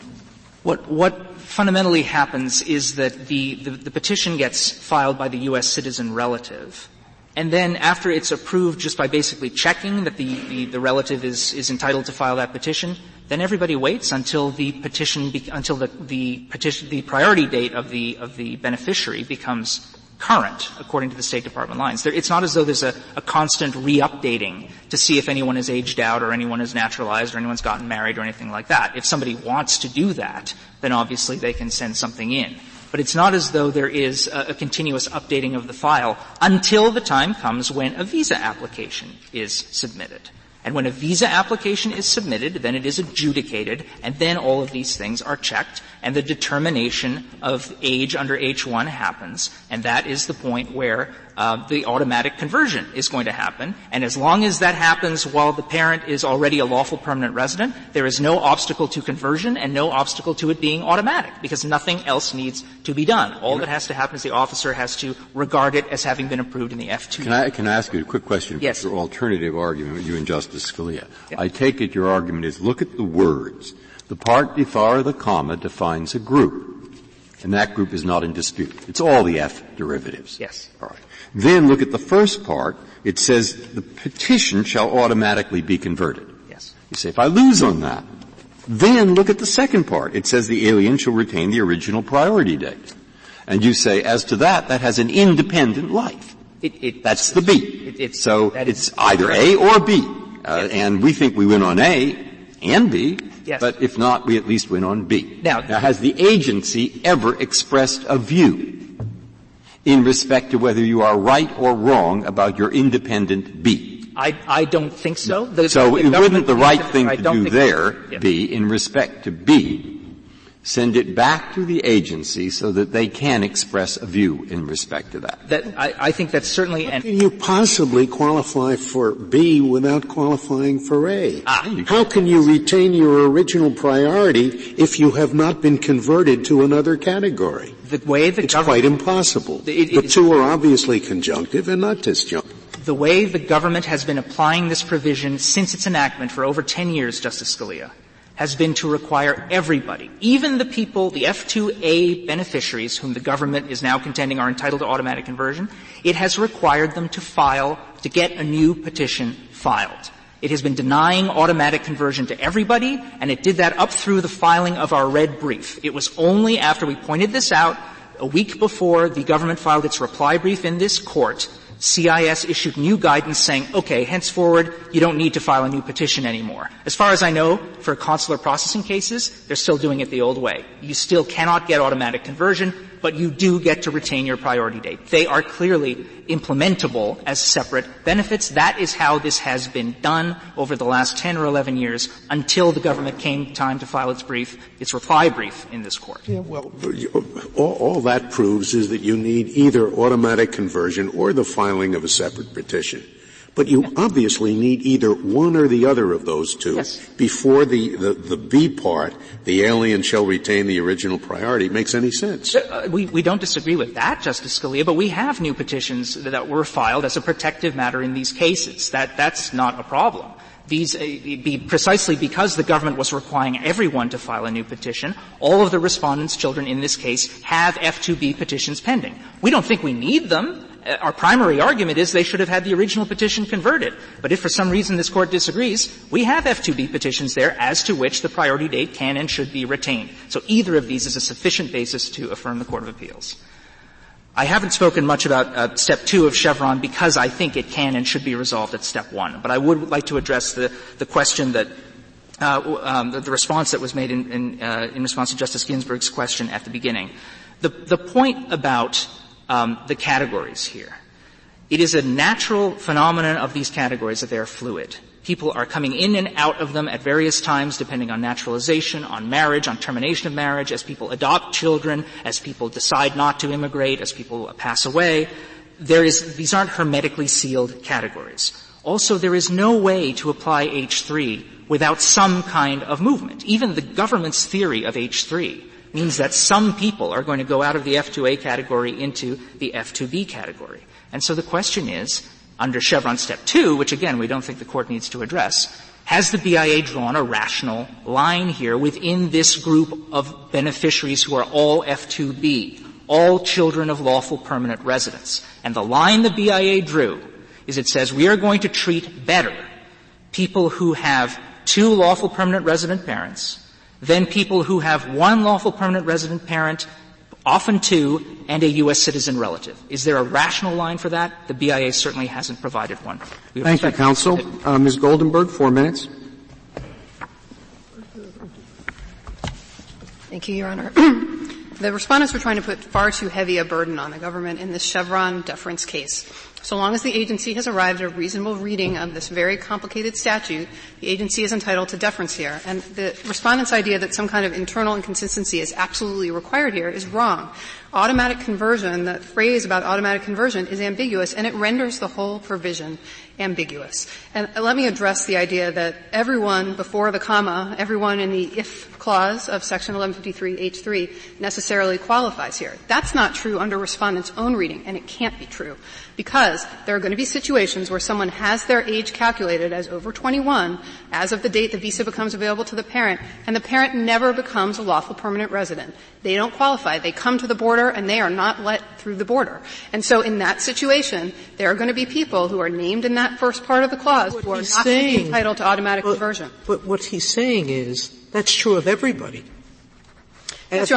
What what fundamentally happens is that the, the, the petition gets filed by the U.S. citizen relative, and then after it's approved just by basically checking that the, the, the relative is, is entitled to file that petition, then everybody waits until the petition, be, until the, the petition, the priority date of the, of the beneficiary becomes current according to the State Department lines. There, it's not as though there's a, a constant re-updating to see if anyone has aged out or anyone is naturalized or anyone's gotten married or anything like that. If somebody wants to do that, then obviously they can send something in. But it's not as though there is a, a continuous updating of the file until the time comes when a visa application is submitted. And when a visa application is submitted, then it is adjudicated, and then all of these things are checked, and the determination of age under H1 happens, and that is the point where uh, the automatic conversion is going to happen. And as long as that happens while the parent is already a lawful permanent resident, there is no obstacle to conversion and no obstacle to it being automatic, because nothing else needs to be done. All that has to happen is the officer has to regard it as having been approved in the F2. Can I, can I ask you a quick question? Yes. Your alternative argument, you and Justice Scalia. I take it your argument is look at the words. The part before the comma defines a group. And that group is not in dispute. It's all the F derivatives. Yes. All right. Then look at the first part. It says the petition shall automatically be converted. Yes. You say, if I lose on that, then look at the second part. It says the alien shall retain the original priority date. And you say, as to that, that has an independent life. It, it, That's the B. It, so it's either A or B. Uh, yes. And we think we win on A and B. Yes. But if not, we at least win on B. Now, now has the agency ever expressed a view in respect to whether you are right or wrong about your independent B. I, I don't think so. The, so the wouldn't the right thing to do there yeah. be, in respect to B, send it back to the agency so that they can express a view in respect to that. That I, I think that's certainly. How can you possibly qualify for B without qualifying for A? Ah, How can you retain your original priority if you have not been converted to another category? The way the it's quite impossible. It, it, the two are obviously conjunctive and not disjunctive. The way the government has been applying this provision since its enactment for over 10 years, Justice Scalia, has been to require everybody, even the people, the F2A beneficiaries whom the government is now contending are entitled to automatic conversion, it has required them to file, to get a new petition filed. It has been denying automatic conversion to everybody, and it did that up through the filing of our red brief. It was only after we pointed this out a week before the government filed its reply brief in this court CIS issued new guidance saying, okay, henceforward, you don't need to file a new petition anymore. As far as I know, for consular processing cases, they're still doing it the old way. You still cannot get automatic conversion but you do get to retain your priority date. They are clearly implementable as separate benefits. That is how this has been done over the last 10 or 11 years until the government came time to file its brief, its reply brief in this court. Yeah, well, all, all that proves is that you need either automatic conversion or the filing of a separate petition. But you obviously need either one or the other of those two yes. before the, the, the B part, the alien shall retain the original priority, makes any sense. Uh, we, we don't disagree with that, Justice Scalia, but we have new petitions that were filed as a protective matter in these cases. That, that's not a problem. These, uh, be precisely because the government was requiring everyone to file a new petition, all of the respondents' children in this case have F2B petitions pending. We don't think we need them. Uh, our primary argument is they should have had the original petition converted. But if for some reason this court disagrees, we have F2B petitions there as to which the priority date can and should be retained. So either of these is a sufficient basis to affirm the Court of Appeals. I haven't spoken much about uh, step two of Chevron because I think it can and should be resolved at step one. But I would like to address the, the question that uh, um, the, the, response that was made in, in, uh, in, response to Justice Ginsburg's question at the beginning. The, the point about um, the categories here. It is a natural phenomenon of these categories that they are fluid. People are coming in and out of them at various times depending on naturalization, on marriage, on termination of marriage, as people adopt children, as people decide not to immigrate, as people pass away. There is, these aren't hermetically sealed categories. Also, there is no way to apply H3 without some kind of movement. Even the government's theory of H3 means that some people are going to go out of the F2A category into the F2B category. And so the question is, under Chevron step two, which again we don't think the court needs to address, has the BIA drawn a rational line here within this group of beneficiaries who are all F2B, all children of lawful permanent residents? And the line the BIA drew is it says we are going to treat better people who have two lawful permanent resident parents than people who have one lawful permanent resident parent, often two, and a U.S. citizen relative. Is there a rational line for that? The BIA certainly hasn't provided one. We Thank you, counsel. Uh, Ms. Goldenberg, four minutes. Thank you, Your Honor. the respondents were trying to put far too heavy a burden on the government in this Chevron deference case. So long as the agency has arrived at a reasonable reading of this very complicated statute, the agency is entitled to deference here. And the respondent's idea that some kind of internal inconsistency is absolutely required here is wrong automatic conversion, that phrase about automatic conversion is ambiguous and it renders the whole provision ambiguous. And let me address the idea that everyone before the comma, everyone in the if clause of section 1153H3 necessarily qualifies here. That's not true under respondent's own reading and it can't be true because there are going to be situations where someone has their age calculated as over 21 as of the date the visa becomes available to the parent and the parent never becomes a lawful permanent resident. They don't qualify. They come to the border and they are not let through the border. And so in that situation, there are going to be people who are named in that first part of the clause what who are not saying, entitled to automatic conversion. But what he's saying is that's true of everybody. F,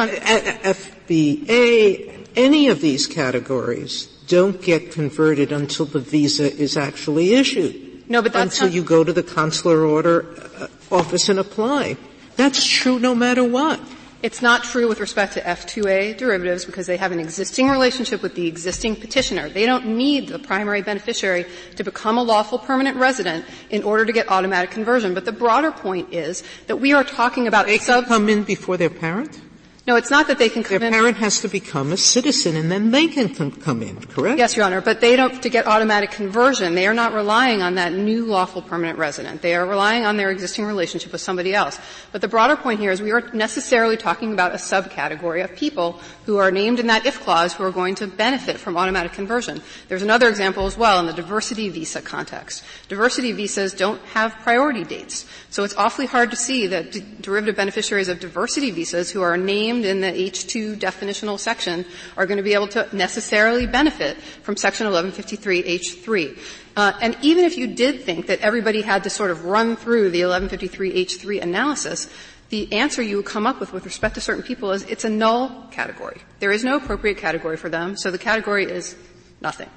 FBA, any of these categories don't get converted until the visa is actually issued. No, but that's until you go to the consular order uh, office and apply. That's true no matter what. It's not true with respect to F2A derivatives because they have an existing relationship with the existing petitioner. They don't need the primary beneficiary to become a lawful permanent resident in order to get automatic conversion. But the broader point is that we are talking about they sub- come in before their parent? No, it's not that they can come Their in. parent has to become a citizen and then they can com- come in, correct? Yes, Your Honor, but they don't, to get automatic conversion, they are not relying on that new lawful permanent resident. They are relying on their existing relationship with somebody else. But the broader point here is we are necessarily talking about a subcategory of people who are named in that if clause who are going to benefit from automatic conversion. There's another example as well in the diversity visa context. Diversity visas don't have priority dates. So it's awfully hard to see that d- derivative beneficiaries of diversity visas who are named in the H2 definitional section are going to be able to necessarily benefit from section 1153H3. Uh, and even if you did think that everybody had to sort of run through the 1153H3 analysis, the answer you would come up with with respect to certain people is it's a null category. There is no appropriate category for them, so the category is nothing.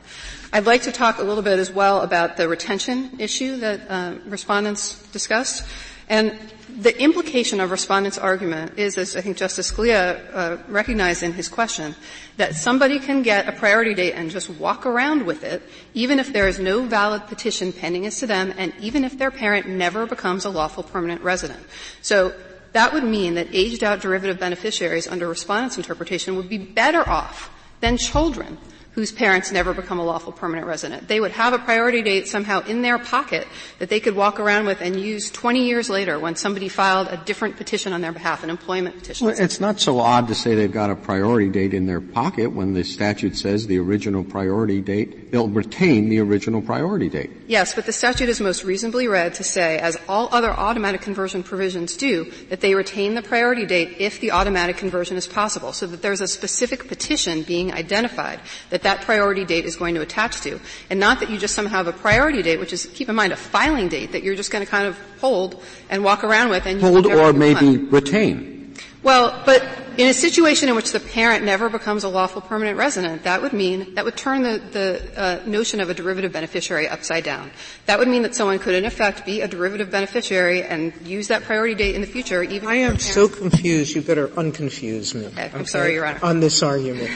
I'd like to talk a little bit as well about the retention issue that uh, respondents discussed. And the implication of respondents' argument is, as I think Justice Scalia uh, recognized in his question, that somebody can get a priority date and just walk around with it, even if there is no valid petition pending as to them, and even if their parent never becomes a lawful permanent resident. So that would mean that aged out derivative beneficiaries under respondents' interpretation would be better off than children whose parents never become a lawful permanent resident. They would have a priority date somehow in their pocket that they could walk around with and use 20 years later when somebody filed a different petition on their behalf, an employment petition. Well, it's not so odd to say they've got a priority date in their pocket when the statute says the original priority date, they'll retain the original priority date. Yes, but the statute is most reasonably read to say, as all other automatic conversion provisions do, that they retain the priority date if the automatic conversion is possible, so that there's a specific petition being identified that that priority date is going to attach to, and not that you just somehow have a priority date, which is, keep in mind, a filing date that you're just going to kind of hold and walk around with and hold or maybe want. retain. Well, but in a situation in which the parent never becomes a lawful permanent resident, that would mean that would turn the, the uh, notion of a derivative beneficiary upside down. That would mean that someone could, in effect, be a derivative beneficiary and use that priority date in the future. Even I am so confused. You better unconfuse me. Okay, I'm okay, sorry, Your Honor. On this argument,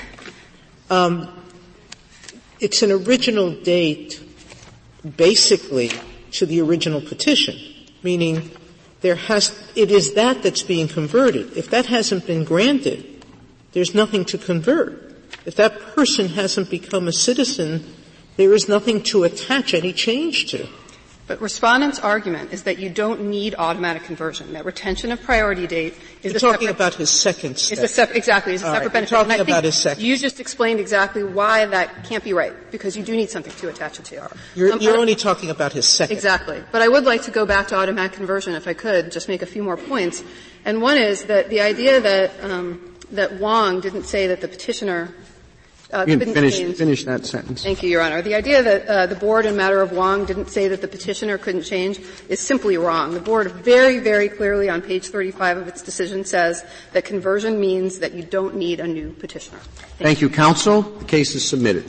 um, it's an original date, basically, to the original petition, meaning there has, it is that that's being converted. If that hasn't been granted, there's nothing to convert. If that person hasn't become a citizen, there is nothing to attach any change to. But respondent's argument is that you don't need automatic conversion. That retention of priority date is You're a talking separate, about his second step. It's a sep- exactly. It's a All separate right, benefit. Talking and I about his second. You just explained exactly why that can't be right because you do need something to attach it to. You're, um, you're only talking about his second. Exactly. But I would like to go back to automatic conversion if I could, just make a few more points. And one is that the idea that um, that Wang didn't say that the petitioner uh, finish, finish that sentence. Thank you, Your Honor. The idea that uh, the board in matter of Wang didn't say that the petitioner couldn't change is simply wrong. The board very, very clearly on page 35 of its decision says that conversion means that you don't need a new petitioner. Thank, Thank you, counsel. The case is submitted.